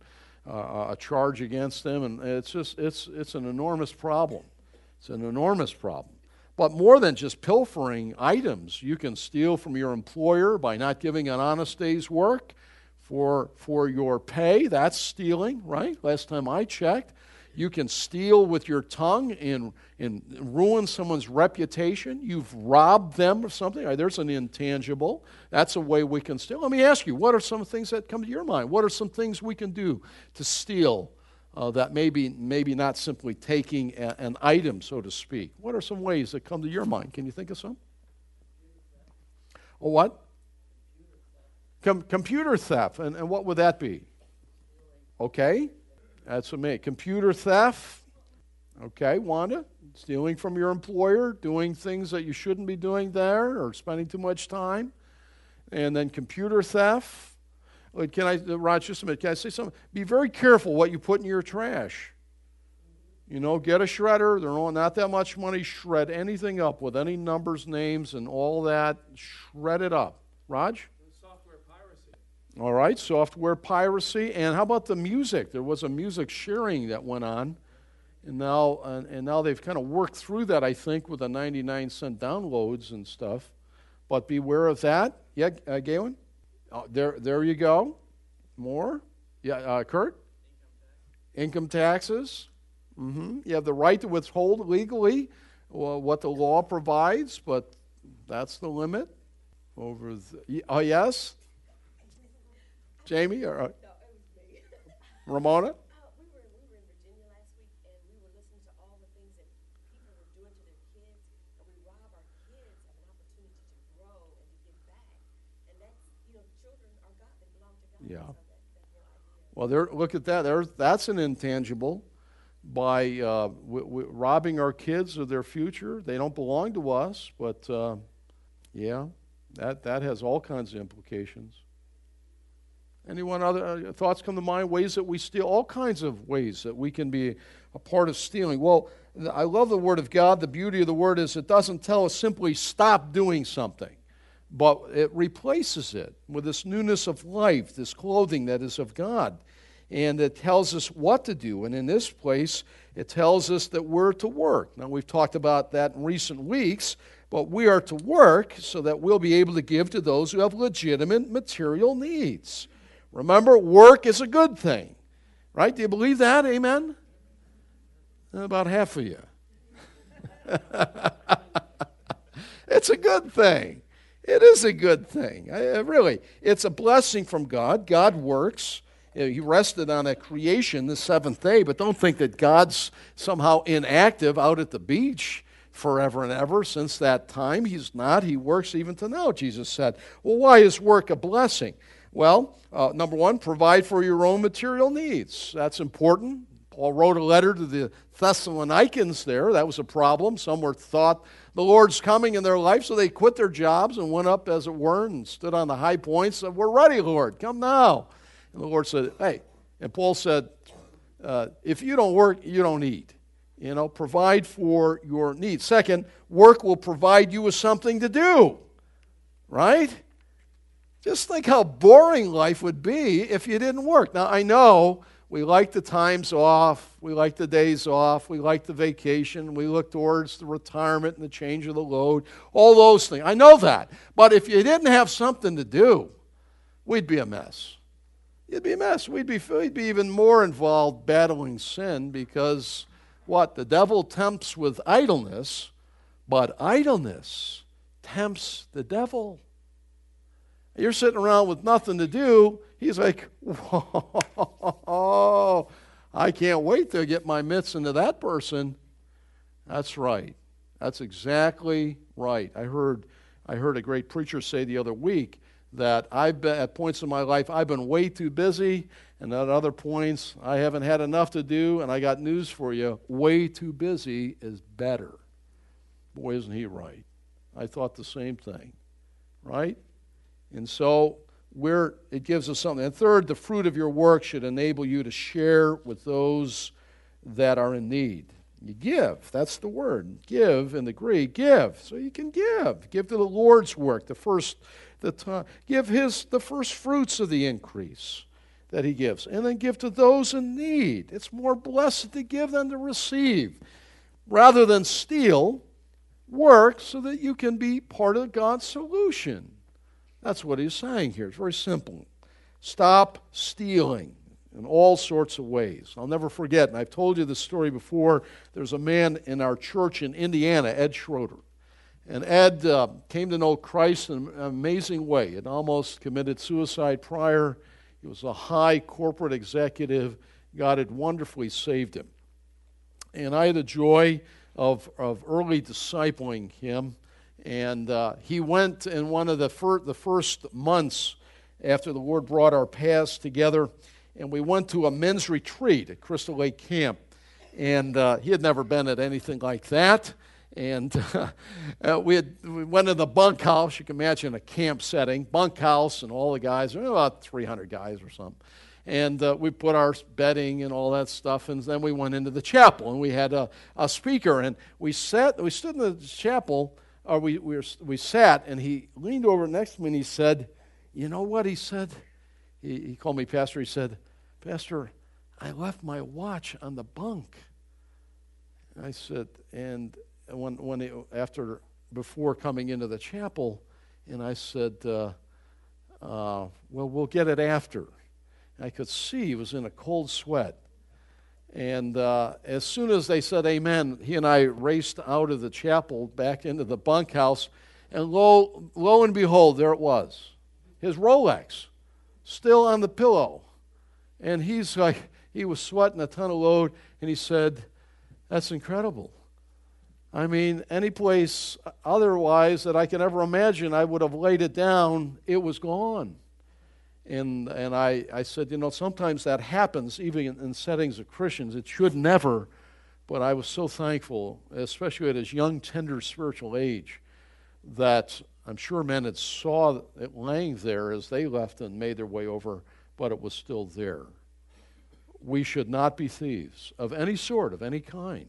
uh, a charge against them. And it's just, it's, it's an enormous problem. It's an enormous problem. But more than just pilfering items, you can steal from your employer by not giving an honest day's work for, for your pay. That's stealing, right? Last time I checked. You can steal with your tongue and, and ruin someone's reputation. You've robbed them of something. There's an intangible. That's a way we can steal. Let me ask you what are some things that come to your mind? What are some things we can do to steal uh, that maybe, maybe not simply taking a, an item, so to speak? What are some ways that come to your mind? Can you think of some? Or what? Com- computer theft. And, and what would that be? Okay. That's a me. Computer theft. Okay, Wanda. Stealing from your employer, doing things that you shouldn't be doing there, or spending too much time. And then computer theft. Can I, Rod, just a minute, can I say something? Be very careful what you put in your trash. You know, get a shredder. They're not that much money. Shred anything up with any numbers, names, and all that. Shred it up. Raj? Software piracy. All right, software piracy. And how about the music? There was a music sharing that went on. And now, and now they've kind of worked through that, I think, with the 99 cent downloads and stuff. But beware of that. Yeah, uh, Galen? Oh, there, there you go. More? Yeah, uh, Kurt? Income taxes. Mm-hmm. You have the right to withhold legally what the law provides, but that's the limit. Over the, oh yes, Jamie or uh, *laughs* Ramona? Uh, we were, we were in Virginia last week and we were listening to all the things that people were doing to their kids and we rob our kids of an opportunity to grow and to give back. And that's, you know, children are God, they belong to God. Yeah. So that, that whole idea. Well, there, look at that. That's an intangible. By uh, w- w- robbing our kids of their future, they don't belong to us. But uh, yeah, that that has all kinds of implications. Anyone other uh, thoughts come to mind? Ways that we steal, all kinds of ways that we can be a part of stealing. Well, I love the Word of God. The beauty of the Word is it doesn't tell us simply stop doing something, but it replaces it with this newness of life, this clothing that is of God. And it tells us what to do. And in this place, it tells us that we're to work. Now, we've talked about that in recent weeks, but we are to work so that we'll be able to give to those who have legitimate material needs. Remember, work is a good thing. Right? Do you believe that? Amen? About half of you. *laughs* it's a good thing. It is a good thing. I, uh, really, it's a blessing from God. God works. He rested on a creation the seventh day, but don't think that God's somehow inactive out at the beach forever and ever since that time. He's not. He works even to now, Jesus said. Well, why is work a blessing? Well, uh, number one, provide for your own material needs. That's important. Paul wrote a letter to the Thessalonians there. That was a problem. Some were thought the Lord's coming in their life, so they quit their jobs and went up, as it were, and stood on the high points of, We're ready, Lord, come now. And the Lord said, Hey, and Paul said, uh, If you don't work, you don't eat. You know, provide for your needs. Second, work will provide you with something to do, right? Just think how boring life would be if you didn't work. Now, I know we like the times off, we like the days off, we like the vacation, we look towards the retirement and the change of the load, all those things. I know that. But if you didn't have something to do, we'd be a mess. You'd be a mess. We'd be, we'd be even more involved battling sin because what? The devil tempts with idleness, but idleness tempts the devil. You're sitting around with nothing to do. He's like, *laughs* whoa, I can't wait to get my mitts into that person. That's right. That's exactly right. I heard, I heard a great preacher say the other week that I've been, at points in my life, I've been way too busy, and at other points, I haven't had enough to do, and I got news for you way too busy is better. Boy, isn't he right? I thought the same thing, right? And so where it gives us something. And third, the fruit of your work should enable you to share with those that are in need. You give. That's the word. Give in the Greek. Give. So you can give. Give to the Lord's work. The first, the time. Give his the first fruits of the increase that he gives. And then give to those in need. It's more blessed to give than to receive. Rather than steal, work so that you can be part of God's solution. That's what he's saying here. It's very simple. Stop stealing in all sorts of ways. I'll never forget, and I've told you this story before. There's a man in our church in Indiana, Ed Schroeder. And Ed uh, came to know Christ in an amazing way. He had almost committed suicide prior. He was a high corporate executive. God had wonderfully saved him. And I had the joy of, of early discipling him. And uh, he went in one of the, fir- the first months after the Lord brought our paths together, and we went to a men's retreat at Crystal Lake Camp. And uh, he had never been at anything like that. And *laughs* uh, we, had, we went in the bunkhouse. You can imagine a camp setting, bunkhouse, and all the guys, about 300 guys or something. And uh, we put our bedding and all that stuff, and then we went into the chapel, and we had a, a speaker, and we sat, we stood in the chapel, or we, we, were, we sat, and he leaned over next to me and he said, You know what? He said, he, he called me pastor. He said, Pastor, I left my watch on the bunk. I said, and when, when it, after, before coming into the chapel, and I said, uh, uh, well, we'll get it after. I could see he was in a cold sweat. And uh, as soon as they said amen, he and I raced out of the chapel back into the bunkhouse. And lo, lo and behold, there it was his Rolex, still on the pillow. And he's like, he was sweating a ton of load. And he said, That's incredible. I mean, any place otherwise that I can ever imagine, I would have laid it down, it was gone. And, and I, I said, you know, sometimes that happens even in, in settings of Christians. It should never, but I was so thankful, especially at his young, tender spiritual age, that I'm sure men had saw it laying there as they left and made their way over, but it was still there. We should not be thieves of any sort, of any kind.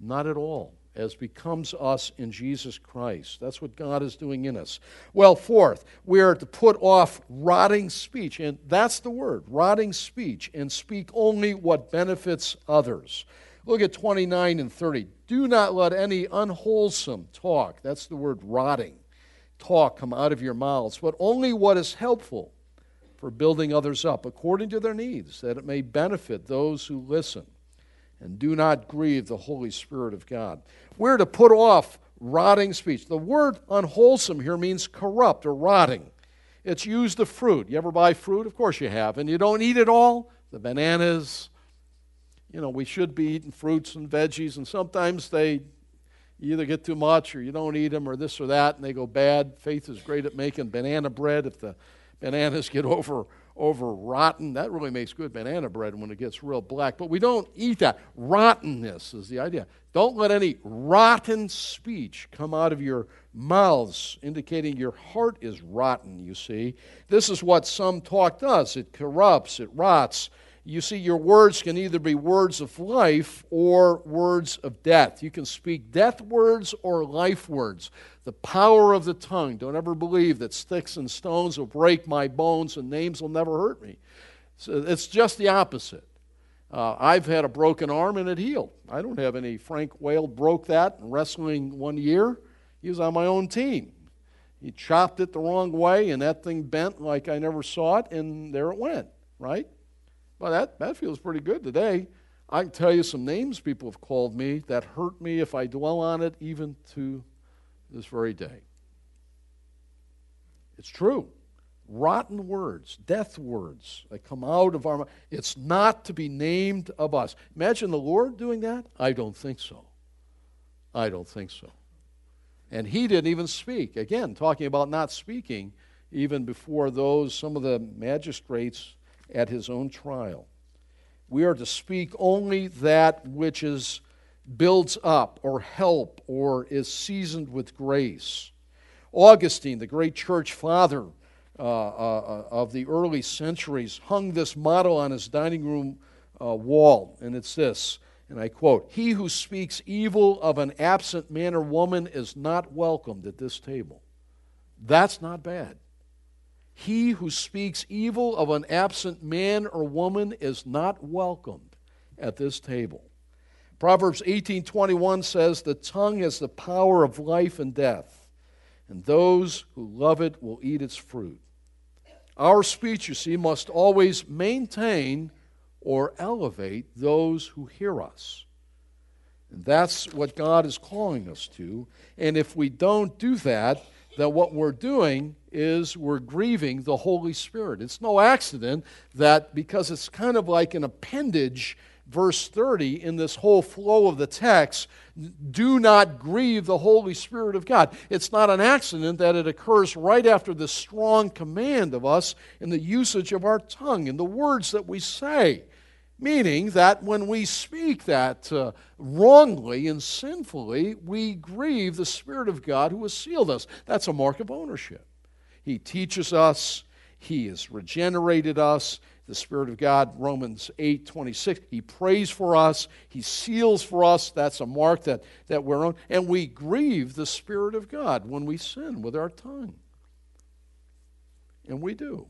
Not at all as becomes us in Jesus Christ. That's what God is doing in us. Well, fourth, we are to put off rotting speech, and that's the word, rotting speech, and speak only what benefits others. Look at 29 and 30. Do not let any unwholesome talk, that's the word rotting, talk come out of your mouths, but only what is helpful for building others up according to their needs, that it may benefit those who listen and do not grieve the Holy Spirit of God. We're to put off rotting speech. The word unwholesome here means corrupt or rotting. It's used of fruit. You ever buy fruit? Of course you have. And you don't eat it all. The bananas, you know, we should be eating fruits and veggies, and sometimes they either get too much or you don't eat them or this or that, and they go bad. Faith is great at making banana bread if the bananas get *laughs* over over rotten. That really makes good banana bread when it gets real black, but we don't eat that. Rottenness is the idea. Don't let any rotten speech come out of your mouths, indicating your heart is rotten, you see. This is what some talk does it corrupts, it rots. You see, your words can either be words of life or words of death. You can speak death words or life words. The power of the tongue. Don't ever believe that sticks and stones will break my bones and names will never hurt me. So it's just the opposite. Uh, I've had a broken arm and it healed. I don't have any. Frank Whale broke that in wrestling one year. He was on my own team. He chopped it the wrong way and that thing bent like I never saw it, and there it went, right? Well, that, that feels pretty good today. I can tell you some names people have called me that hurt me if I dwell on it, even to this very day. It's true. Rotten words, death words that come out of our mouth. It's not to be named of us. Imagine the Lord doing that? I don't think so. I don't think so. And he didn't even speak. Again, talking about not speaking, even before those, some of the magistrates at his own trial. We are to speak only that which is builds up or help or is seasoned with grace. Augustine, the great church father uh, uh, of the early centuries, hung this motto on his dining room uh, wall, and it's this, and I quote He who speaks evil of an absent man or woman is not welcomed at this table. That's not bad. He who speaks evil of an absent man or woman is not welcomed at this table. Proverbs 18:21 says, "The tongue has the power of life and death, and those who love it will eat its fruit." Our speech, you see, must always maintain or elevate those who hear us. And that's what God is calling us to. And if we don't do that, then what we're doing is we're grieving the Holy Spirit. It's no accident that because it's kind of like an appendage, verse 30, in this whole flow of the text, do not grieve the Holy Spirit of God. It's not an accident that it occurs right after the strong command of us in the usage of our tongue, in the words that we say. Meaning that when we speak that uh, wrongly and sinfully, we grieve the Spirit of God who has sealed us. That's a mark of ownership. He teaches us, He has regenerated us. The Spirit of God, Romans 8 26, He prays for us, He seals for us. That's a mark that, that we're on. And we grieve the Spirit of God when we sin with our tongue. And we do.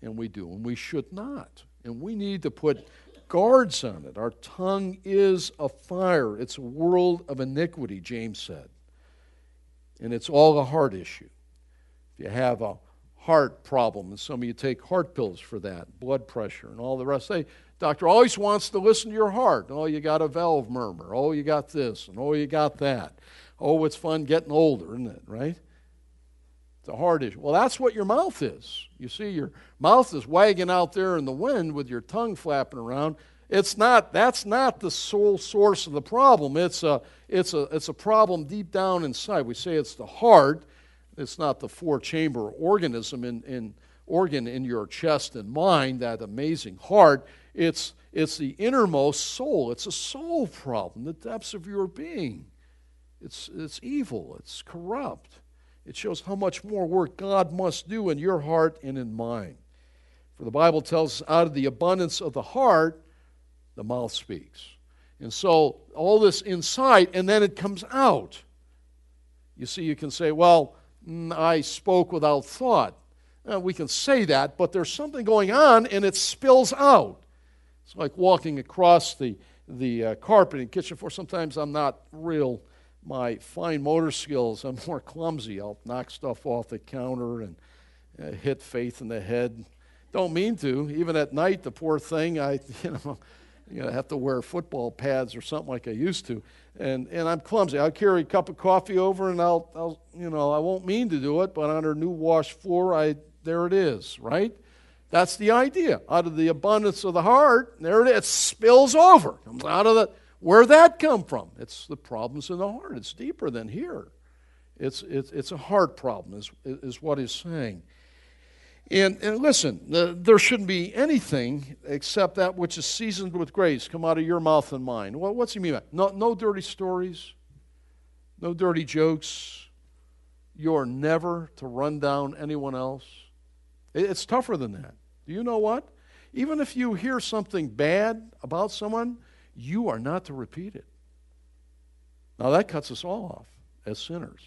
And we do. And we should not. And we need to put guards on it. Our tongue is a fire, it's a world of iniquity, James said. And it's all a heart issue. If you have a heart problem, and some of you take heart pills for that, blood pressure, and all the rest, say, doctor always wants to listen to your heart. Oh, you got a valve murmur. Oh, you got this, and oh, you got that. Oh, it's fun getting older, isn't it, right? It's a heart issue. Well, that's what your mouth is. You see, your mouth is wagging out there in the wind with your tongue flapping around. It's not, that's not the sole source of the problem. It's a, it's, a, it's a problem deep down inside. We say it's the heart. It's not the four chamber organism in, in organ in your chest and mind, that amazing heart. It's, it's the innermost soul. It's a soul problem, the depths of your being. It's, it's evil, it's corrupt. It shows how much more work God must do in your heart and in mine. For the Bible tells us out of the abundance of the heart, the mouth speaks. And so all this inside, and then it comes out. You see, you can say, well, mm, I spoke without thought. Uh, we can say that, but there's something going on and it spills out. It's like walking across the, the uh, carpet in the kitchen floor. Sometimes I'm not real my fine motor skills. I'm more clumsy. I'll knock stuff off the counter and uh, hit Faith in the head. Don't mean to. Even at night, the poor thing, I *laughs* you know, you know, have to wear football pads or something like I used to. And, and I'm clumsy. I'll carry a cup of coffee over and I'll, I'll, you know, I won't mean to do it, but on her new wash floor, I, there it is, right? That's the idea. Out of the abundance of the heart, there it is. It spills over. Comes out of the Where'd that come from? It's the problems in the heart. It's deeper than here. It's, it's, it's a heart problem, is, is what he's saying. And, and listen, the, there shouldn't be anything except that which is seasoned with grace come out of your mouth and mine. Well, what's he mean by no, no dirty stories, no dirty jokes. You're never to run down anyone else. It's tougher than that. Do you know what? Even if you hear something bad about someone, you are not to repeat it. Now, that cuts us all off as sinners.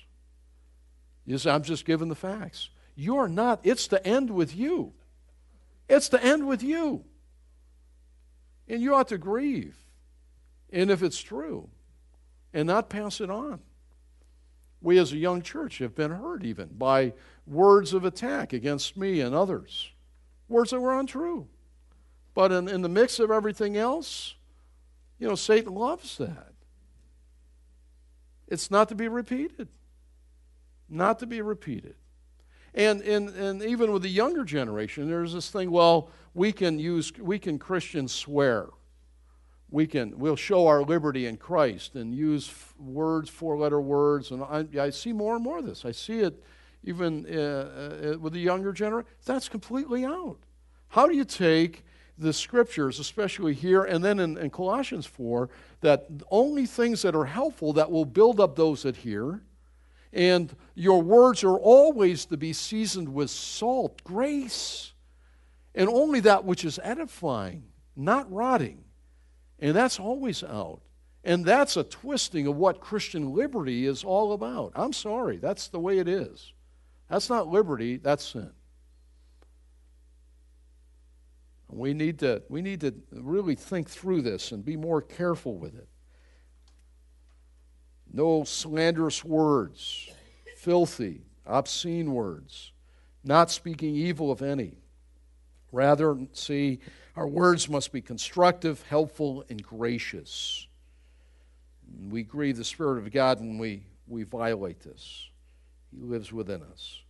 You say, I'm just giving the facts. You're not. It's to end with you. It's to end with you. And you ought to grieve. And if it's true, and not pass it on. We as a young church have been hurt even by words of attack against me and others, words that were untrue. But in, in the mix of everything else, you know, Satan loves that. It's not to be repeated. Not to be repeated. And, and, and even with the younger generation, there's this thing, well, we can use, we can Christians swear. We can, we'll show our liberty in Christ and use f- words, four letter words. And I, I, see more and more of this. I see it even uh, uh, with the younger generation. That's completely out. How do you take the scriptures, especially here and then in, in Colossians 4, that only things that are helpful that will build up those that hear. And your words are always to be seasoned with salt, grace, and only that which is edifying, not rotting. And that's always out. And that's a twisting of what Christian liberty is all about. I'm sorry, that's the way it is. That's not liberty, that's sin. We need to, we need to really think through this and be more careful with it. No slanderous words, filthy, obscene words, not speaking evil of any. Rather, see, our words must be constructive, helpful, and gracious. We grieve the Spirit of God when we, we violate this. He lives within us.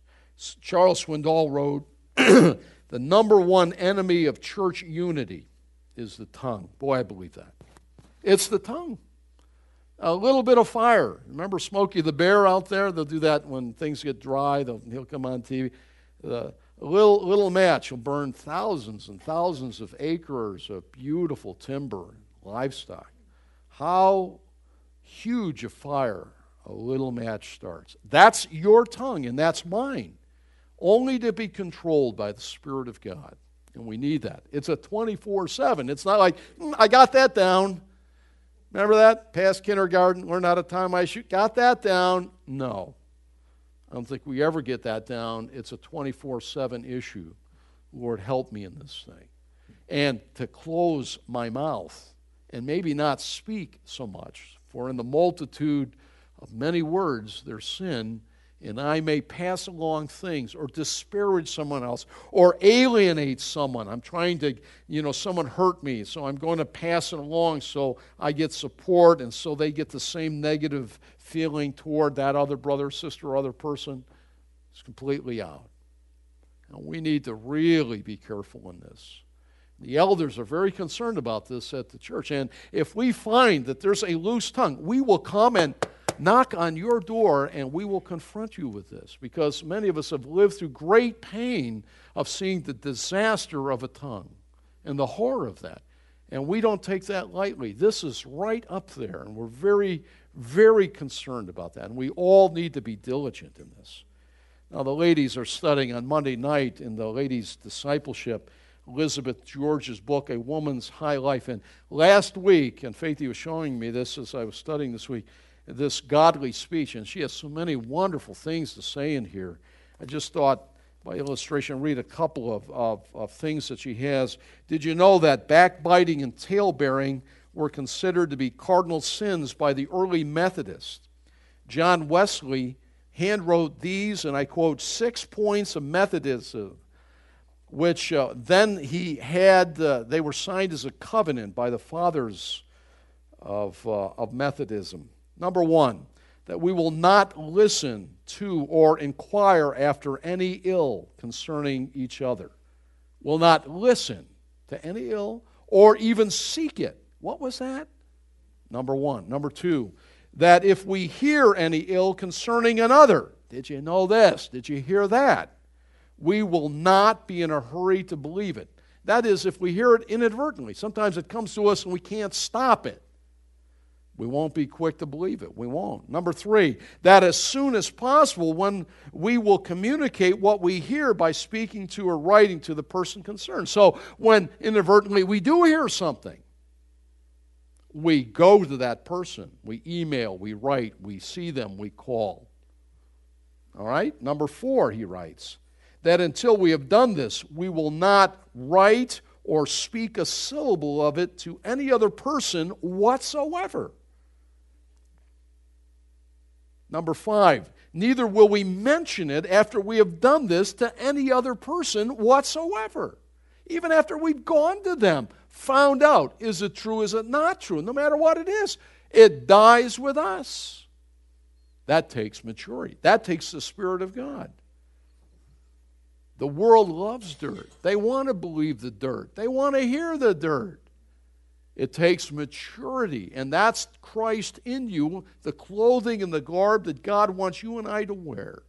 Charles Swindoll wrote, *clears throat* The number one enemy of church unity is the tongue. Boy, I believe that. It's the tongue. A little bit of fire. Remember Smokey the Bear out there? They'll do that when things get dry. he'll come on TV. a little, little match will burn thousands and thousands of acres of beautiful timber and livestock. How huge a fire a little match starts. That's your tongue, and that's mine only to be controlled by the Spirit of God. And we need that. It's a 24 7. It's not like, mm, I got that down. Remember that? Past kindergarten, learn how to tie my shoe. Got that down? No. I don't think we ever get that down. It's a 24 7 issue. Lord, help me in this thing. And to close my mouth and maybe not speak so much, for in the multitude of many words there's sin and I may pass along things or disparage someone else or alienate someone. I'm trying to, you know, someone hurt me, so I'm going to pass it along so I get support and so they get the same negative feeling toward that other brother, sister, or other person. It's completely out. And we need to really be careful in this. The elders are very concerned about this at the church. And if we find that there's a loose tongue, we will come and knock on your door and we will confront you with this because many of us have lived through great pain of seeing the disaster of a tongue and the horror of that. And we don't take that lightly. This is right up there, and we're very, very concerned about that. And we all need to be diligent in this. Now, the ladies are studying on Monday night in the ladies' discipleship Elizabeth George's book, A Woman's High Life. And last week, and Faithy was showing me this as I was studying this week, this godly speech, and she has so many wonderful things to say in here. I just thought, by illustration, read a couple of, of, of things that she has. Did you know that backbiting and tale bearing were considered to be cardinal sins by the early Methodists? John Wesley handwrote these, and I quote, six points of Methodism, which uh, then he had, uh, they were signed as a covenant by the fathers of, uh, of Methodism. Number one, that we will not listen to or inquire after any ill concerning each other. Will not listen to any ill or even seek it. What was that? Number one. Number two, that if we hear any ill concerning another, did you know this? Did you hear that? we will not be in a hurry to believe it. That is, if we hear it inadvertently. Sometimes it comes to us and we can't stop it. We won't be quick to believe it. We won't. Number three, that as soon as possible, when we will communicate what we hear by speaking to or writing to the person concerned. So when inadvertently we do hear something, we go to that person. We email, we write, we see them, we call. All right? Number four, he writes, that until we have done this, we will not write or speak a syllable of it to any other person whatsoever. Number five, neither will we mention it after we have done this to any other person whatsoever. Even after we've gone to them, found out is it true, is it not true? No matter what it is, it dies with us. That takes maturity, that takes the Spirit of God. The world loves dirt. They want to believe the dirt, they want to hear the dirt. It takes maturity, and that's Christ in you, the clothing and the garb that God wants you and I to wear.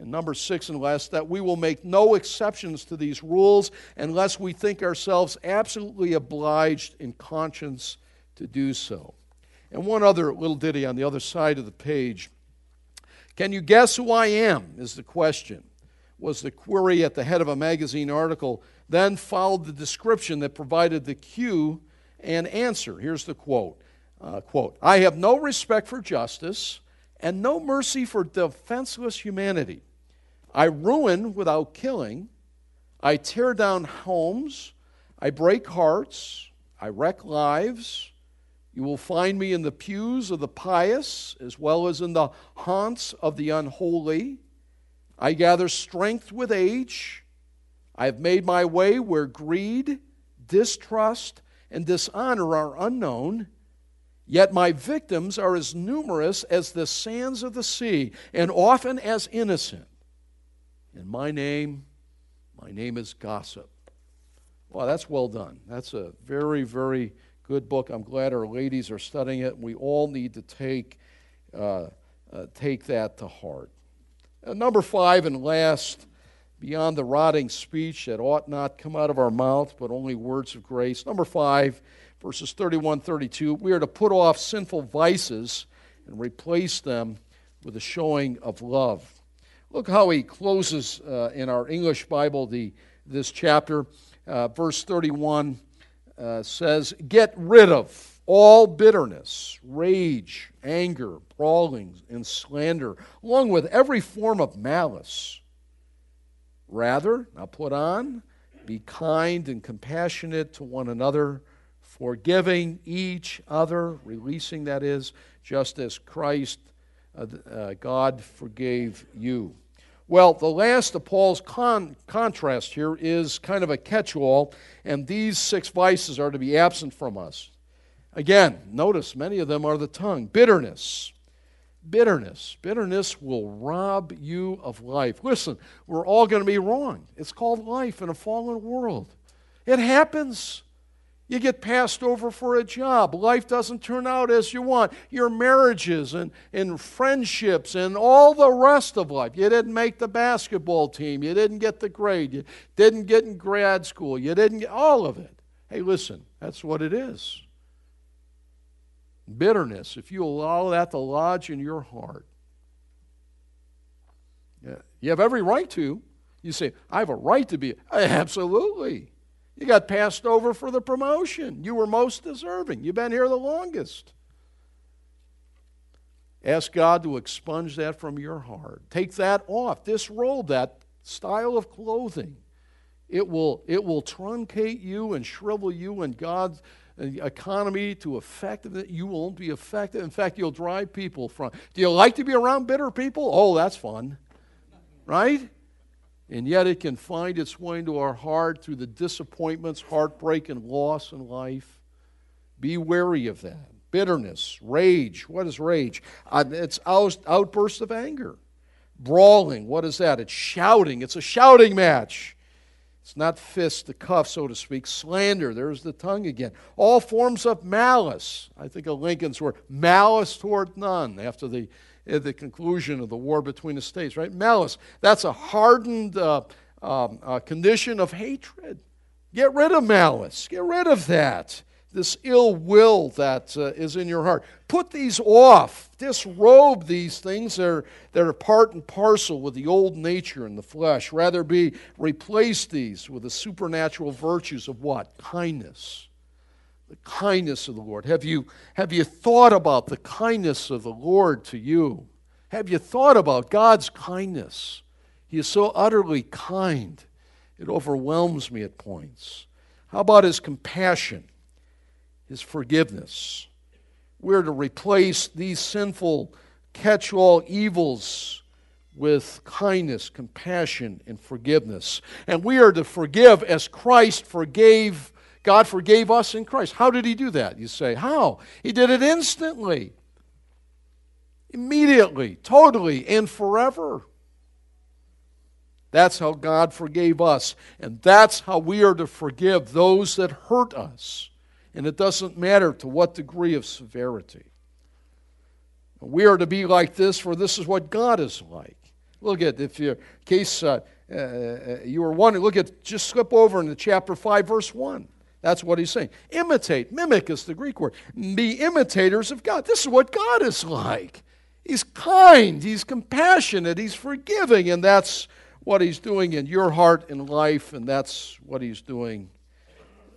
And number six and last, that we will make no exceptions to these rules unless we think ourselves absolutely obliged in conscience to do so. And one other little ditty on the other side of the page. Can you guess who I am? Is the question. Was the query at the head of a magazine article then followed the description that provided the cue and answer. Here's the quote, uh, quote I have no respect for justice and no mercy for defenseless humanity. I ruin without killing. I tear down homes. I break hearts. I wreck lives. You will find me in the pews of the pious as well as in the haunts of the unholy. I gather strength with age. I have made my way where greed, distrust, and dishonor are unknown. Yet my victims are as numerous as the sands of the sea, and often as innocent. And my name, my name is gossip. Well, that's well done. That's a very, very good book. I'm glad our ladies are studying it. We all need to take, uh, uh, take that to heart. Uh, number five and last, beyond the rotting speech that ought not come out of our mouth, but only words of grace. Number five, verses 31 32, we are to put off sinful vices and replace them with a showing of love. Look how he closes uh, in our English Bible the, this chapter. Uh, verse 31 uh, says, Get rid of all bitterness, rage, anger, brawling, and slander, along with every form of malice. Rather, now put on, be kind and compassionate to one another, forgiving each other, releasing that is, just as Christ, uh, uh, God, forgave you. Well, the last of Paul's con- contrast here is kind of a catch all, and these six vices are to be absent from us. Again, notice many of them are the tongue bitterness, bitterness. Bitterness will rob you of life. Listen, we're all going to be wrong. It's called life in a fallen world. It happens. You get passed over for a job. Life doesn't turn out as you want. Your marriages and, and friendships and all the rest of life. You didn't make the basketball team. You didn't get the grade. You didn't get in grad school. You didn't get all of it. Hey, listen, that's what it is bitterness, if you allow that to lodge in your heart, you have every right to. You say, I have a right to be. *laughs* Absolutely. You got passed over for the promotion. You were most deserving. You've been here the longest. Ask God to expunge that from your heart. Take that off. Disrobe that style of clothing. It will, it will truncate you and shrivel you, and God's economy to effective, you won't be effective. In fact, you'll drive people from. Do you like to be around bitter people? Oh, that's fun, right? And yet it can find its way into our heart through the disappointments, heartbreak, and loss in life. Be wary of that. Bitterness, rage. What is rage? Uh, it's out, outbursts of anger. Brawling. What is that? It's shouting. It's a shouting match. It's not fist to cuff, so to speak. Slander, there's the tongue again. All forms of malice. I think of Lincoln's word, malice toward none, after the at the conclusion of the war between the states, right? Malice. That's a hardened uh, um, uh, condition of hatred. Get rid of malice. Get rid of that. This ill will that uh, is in your heart. Put these off. Disrobe these things that are, that are part and parcel with the old nature and the flesh. Rather be replace these with the supernatural virtues of what? Kindness. The kindness of the Lord. Have you, have you thought about the kindness of the Lord to you? Have you thought about God's kindness? He is so utterly kind. It overwhelms me at points. How about his compassion, his forgiveness? We're to replace these sinful catch all evils with kindness, compassion, and forgiveness. And we are to forgive as Christ forgave, God forgave us in Christ. How did he do that? You say, How? He did it instantly, immediately, totally, and forever. That's how God forgave us. And that's how we are to forgive those that hurt us. And it doesn't matter to what degree of severity. We are to be like this, for this is what God is like. Look at, if you, in case uh, uh, you were wondering, look at, just slip over into chapter 5, verse 1. That's what he's saying. Imitate, mimic is the Greek word. Be imitators of God. This is what God is like. He's kind, he's compassionate, he's forgiving, and that's what He's doing in your heart and life, and that's what He's doing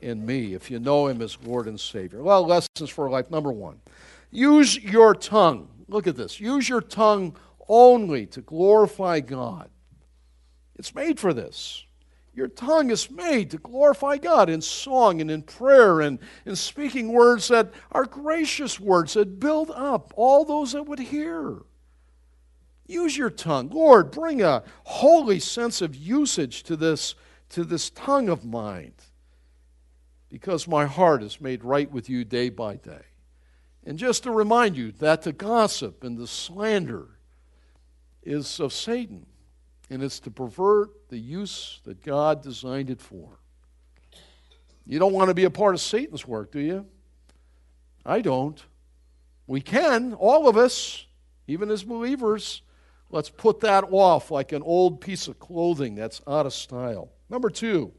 in me if you know Him as Lord and Savior. Well, lessons for life. Number one, use your tongue. Look at this. Use your tongue only to glorify God. It's made for this. Your tongue is made to glorify God in song and in prayer and in speaking words that are gracious words that build up all those that would hear. Use your tongue. Lord, bring a holy sense of usage to this, to this tongue of mine because my heart is made right with you day by day. And just to remind you that the gossip and the slander is of Satan, and it's to pervert the use that God designed it for. You don't want to be a part of Satan's work, do you? I don't. We can, all of us, even as believers. Let's put that off like an old piece of clothing that's out of style. Number two,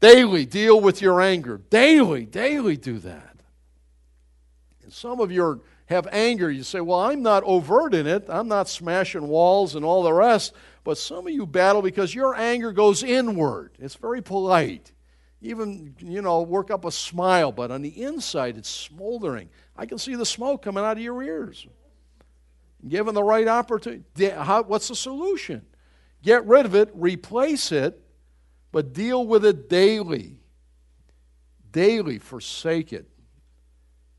daily deal with your anger. Daily, daily do that. And some of you have anger. You say, Well, I'm not overt in it, I'm not smashing walls and all the rest. But some of you battle because your anger goes inward. It's very polite. Even, you know, work up a smile, but on the inside it's smoldering. I can see the smoke coming out of your ears. Given the right opportunity, what's the solution? Get rid of it, replace it, but deal with it daily. Daily, forsake it.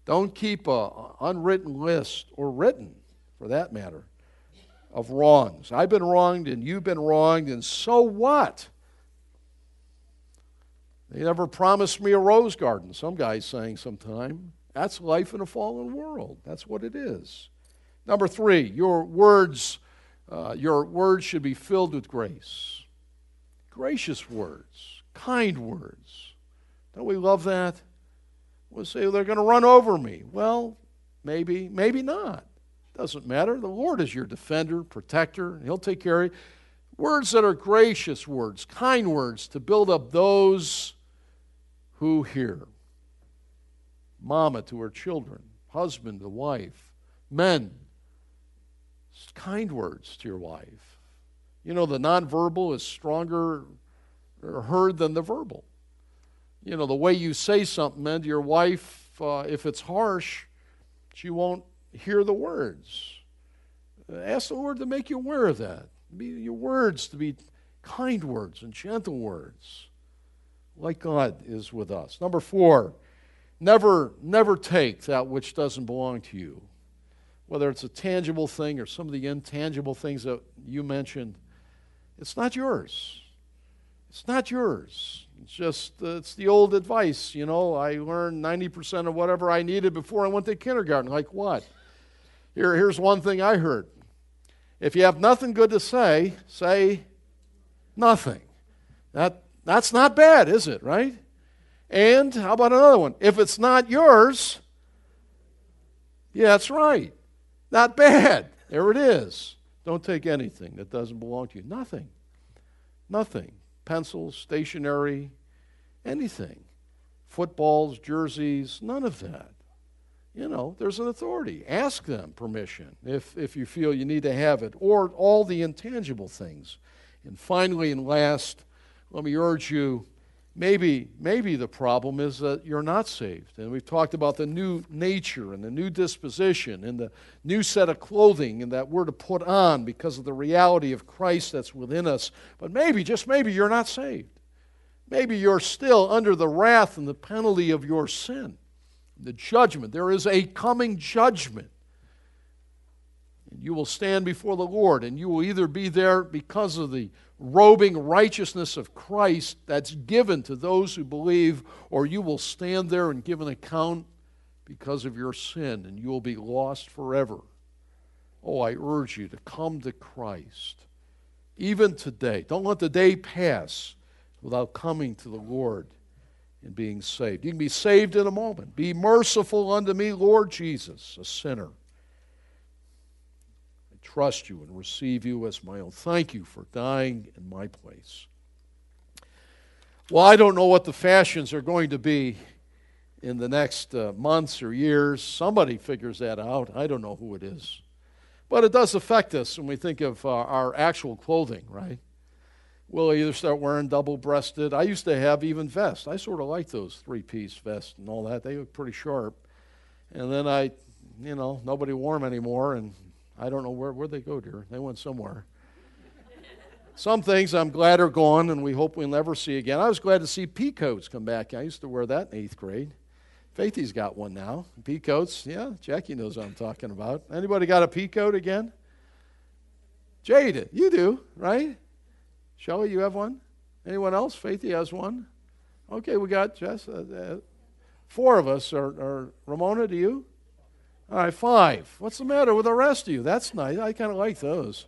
Don't keep an unwritten list, or written for that matter, of wrongs. I've been wronged and you've been wronged, and so what? They never promised me a rose garden, some guy's saying sometime. That's life in a fallen world. That's what it is. Number three, your words, uh, your words should be filled with grace. Gracious words, kind words. Don't we love that? We'll say they're going to run over me. Well, maybe, maybe not. Doesn't matter. The Lord is your defender, protector. He'll take care of you. Words that are gracious words, kind words to build up those who hear. Mama to her children, husband to wife, men kind words to your wife. You know, the nonverbal is stronger heard than the verbal. You know, the way you say something, to your wife, uh, if it's harsh, she won't hear the words. Ask the Lord to make you aware of that. Be your words to be kind words and gentle words, like God is with us. Number four, never, never take that which doesn't belong to you whether it's a tangible thing or some of the intangible things that you mentioned, it's not yours. It's not yours. It's just, uh, it's the old advice, you know. I learned 90% of whatever I needed before I went to kindergarten. Like what? Here, here's one thing I heard. If you have nothing good to say, say nothing. That, that's not bad, is it, right? And how about another one? If it's not yours, yeah, that's right. Not bad. There it is. Don't take anything that doesn't belong to you. Nothing. Nothing. Pencils, stationery, anything. Footballs, jerseys, none of that. You know, there's an authority. Ask them permission if, if you feel you need to have it, or all the intangible things. And finally and last, let me urge you maybe, maybe the problem is that you're not saved. And we've talked about the new nature and the new disposition and the new set of clothing and that we're to put on because of the reality of Christ that's within us. But maybe, just maybe, you're not saved. Maybe you're still under the wrath and the penalty of your sin, the judgment. There is a coming judgment. And you will stand before the Lord, and you will either be there because of the robing righteousness of Christ that's given to those who believe, or you will stand there and give an account because of your sin, and you will be lost forever. Oh, I urge you to come to Christ, even today. Don't let the day pass without coming to the Lord and being saved. You can be saved in a moment. Be merciful unto me, Lord Jesus, a sinner. Trust you and receive you as my own. Thank you for dying in my place. Well, I don't know what the fashions are going to be in the next uh, months or years. Somebody figures that out. I don't know who it is. But it does affect us when we think of uh, our actual clothing, right? We'll either start wearing double breasted. I used to have even vests. I sort of like those three piece vests and all that. They look pretty sharp. And then I, you know, nobody wore them anymore. And I don't know where, where'd they go, dear? They went somewhere. Some things I'm glad are gone and we hope we'll never see again. I was glad to see pea coats come back. I used to wear that in eighth grade. Faithy's got one now. Pea coats, yeah, Jackie knows what I'm talking about. Anybody got a pea coat again? Jade, you do, right? Shelley, you have one? Anyone else? Faithy has one. Okay, we got Jess. Uh, uh, four of us. Are, are Ramona, do you? All right, five. What's the matter with the rest of you? That's nice. I kind of like those.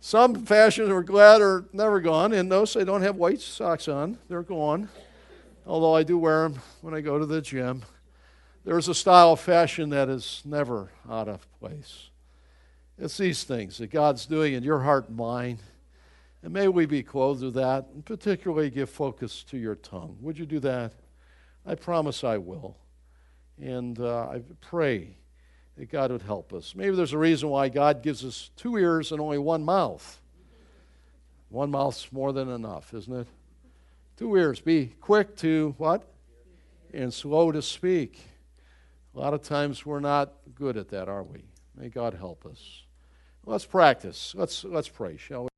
Some fashions we're glad are never gone, and those they don't have white socks on. They're gone. Although I do wear them when I go to the gym. There's a style of fashion that is never out of place. It's these things that God's doing in your heart and mind. And may we be clothed with that, and particularly give focus to your tongue. Would you do that? I promise I will. And uh, I pray that God would help us. Maybe there's a reason why God gives us two ears and only one mouth. One mouth's more than enough, isn't it? Two ears. Be quick to what? And slow to speak. A lot of times we're not good at that, are we? May God help us. Let's practice. Let's, let's pray, shall we?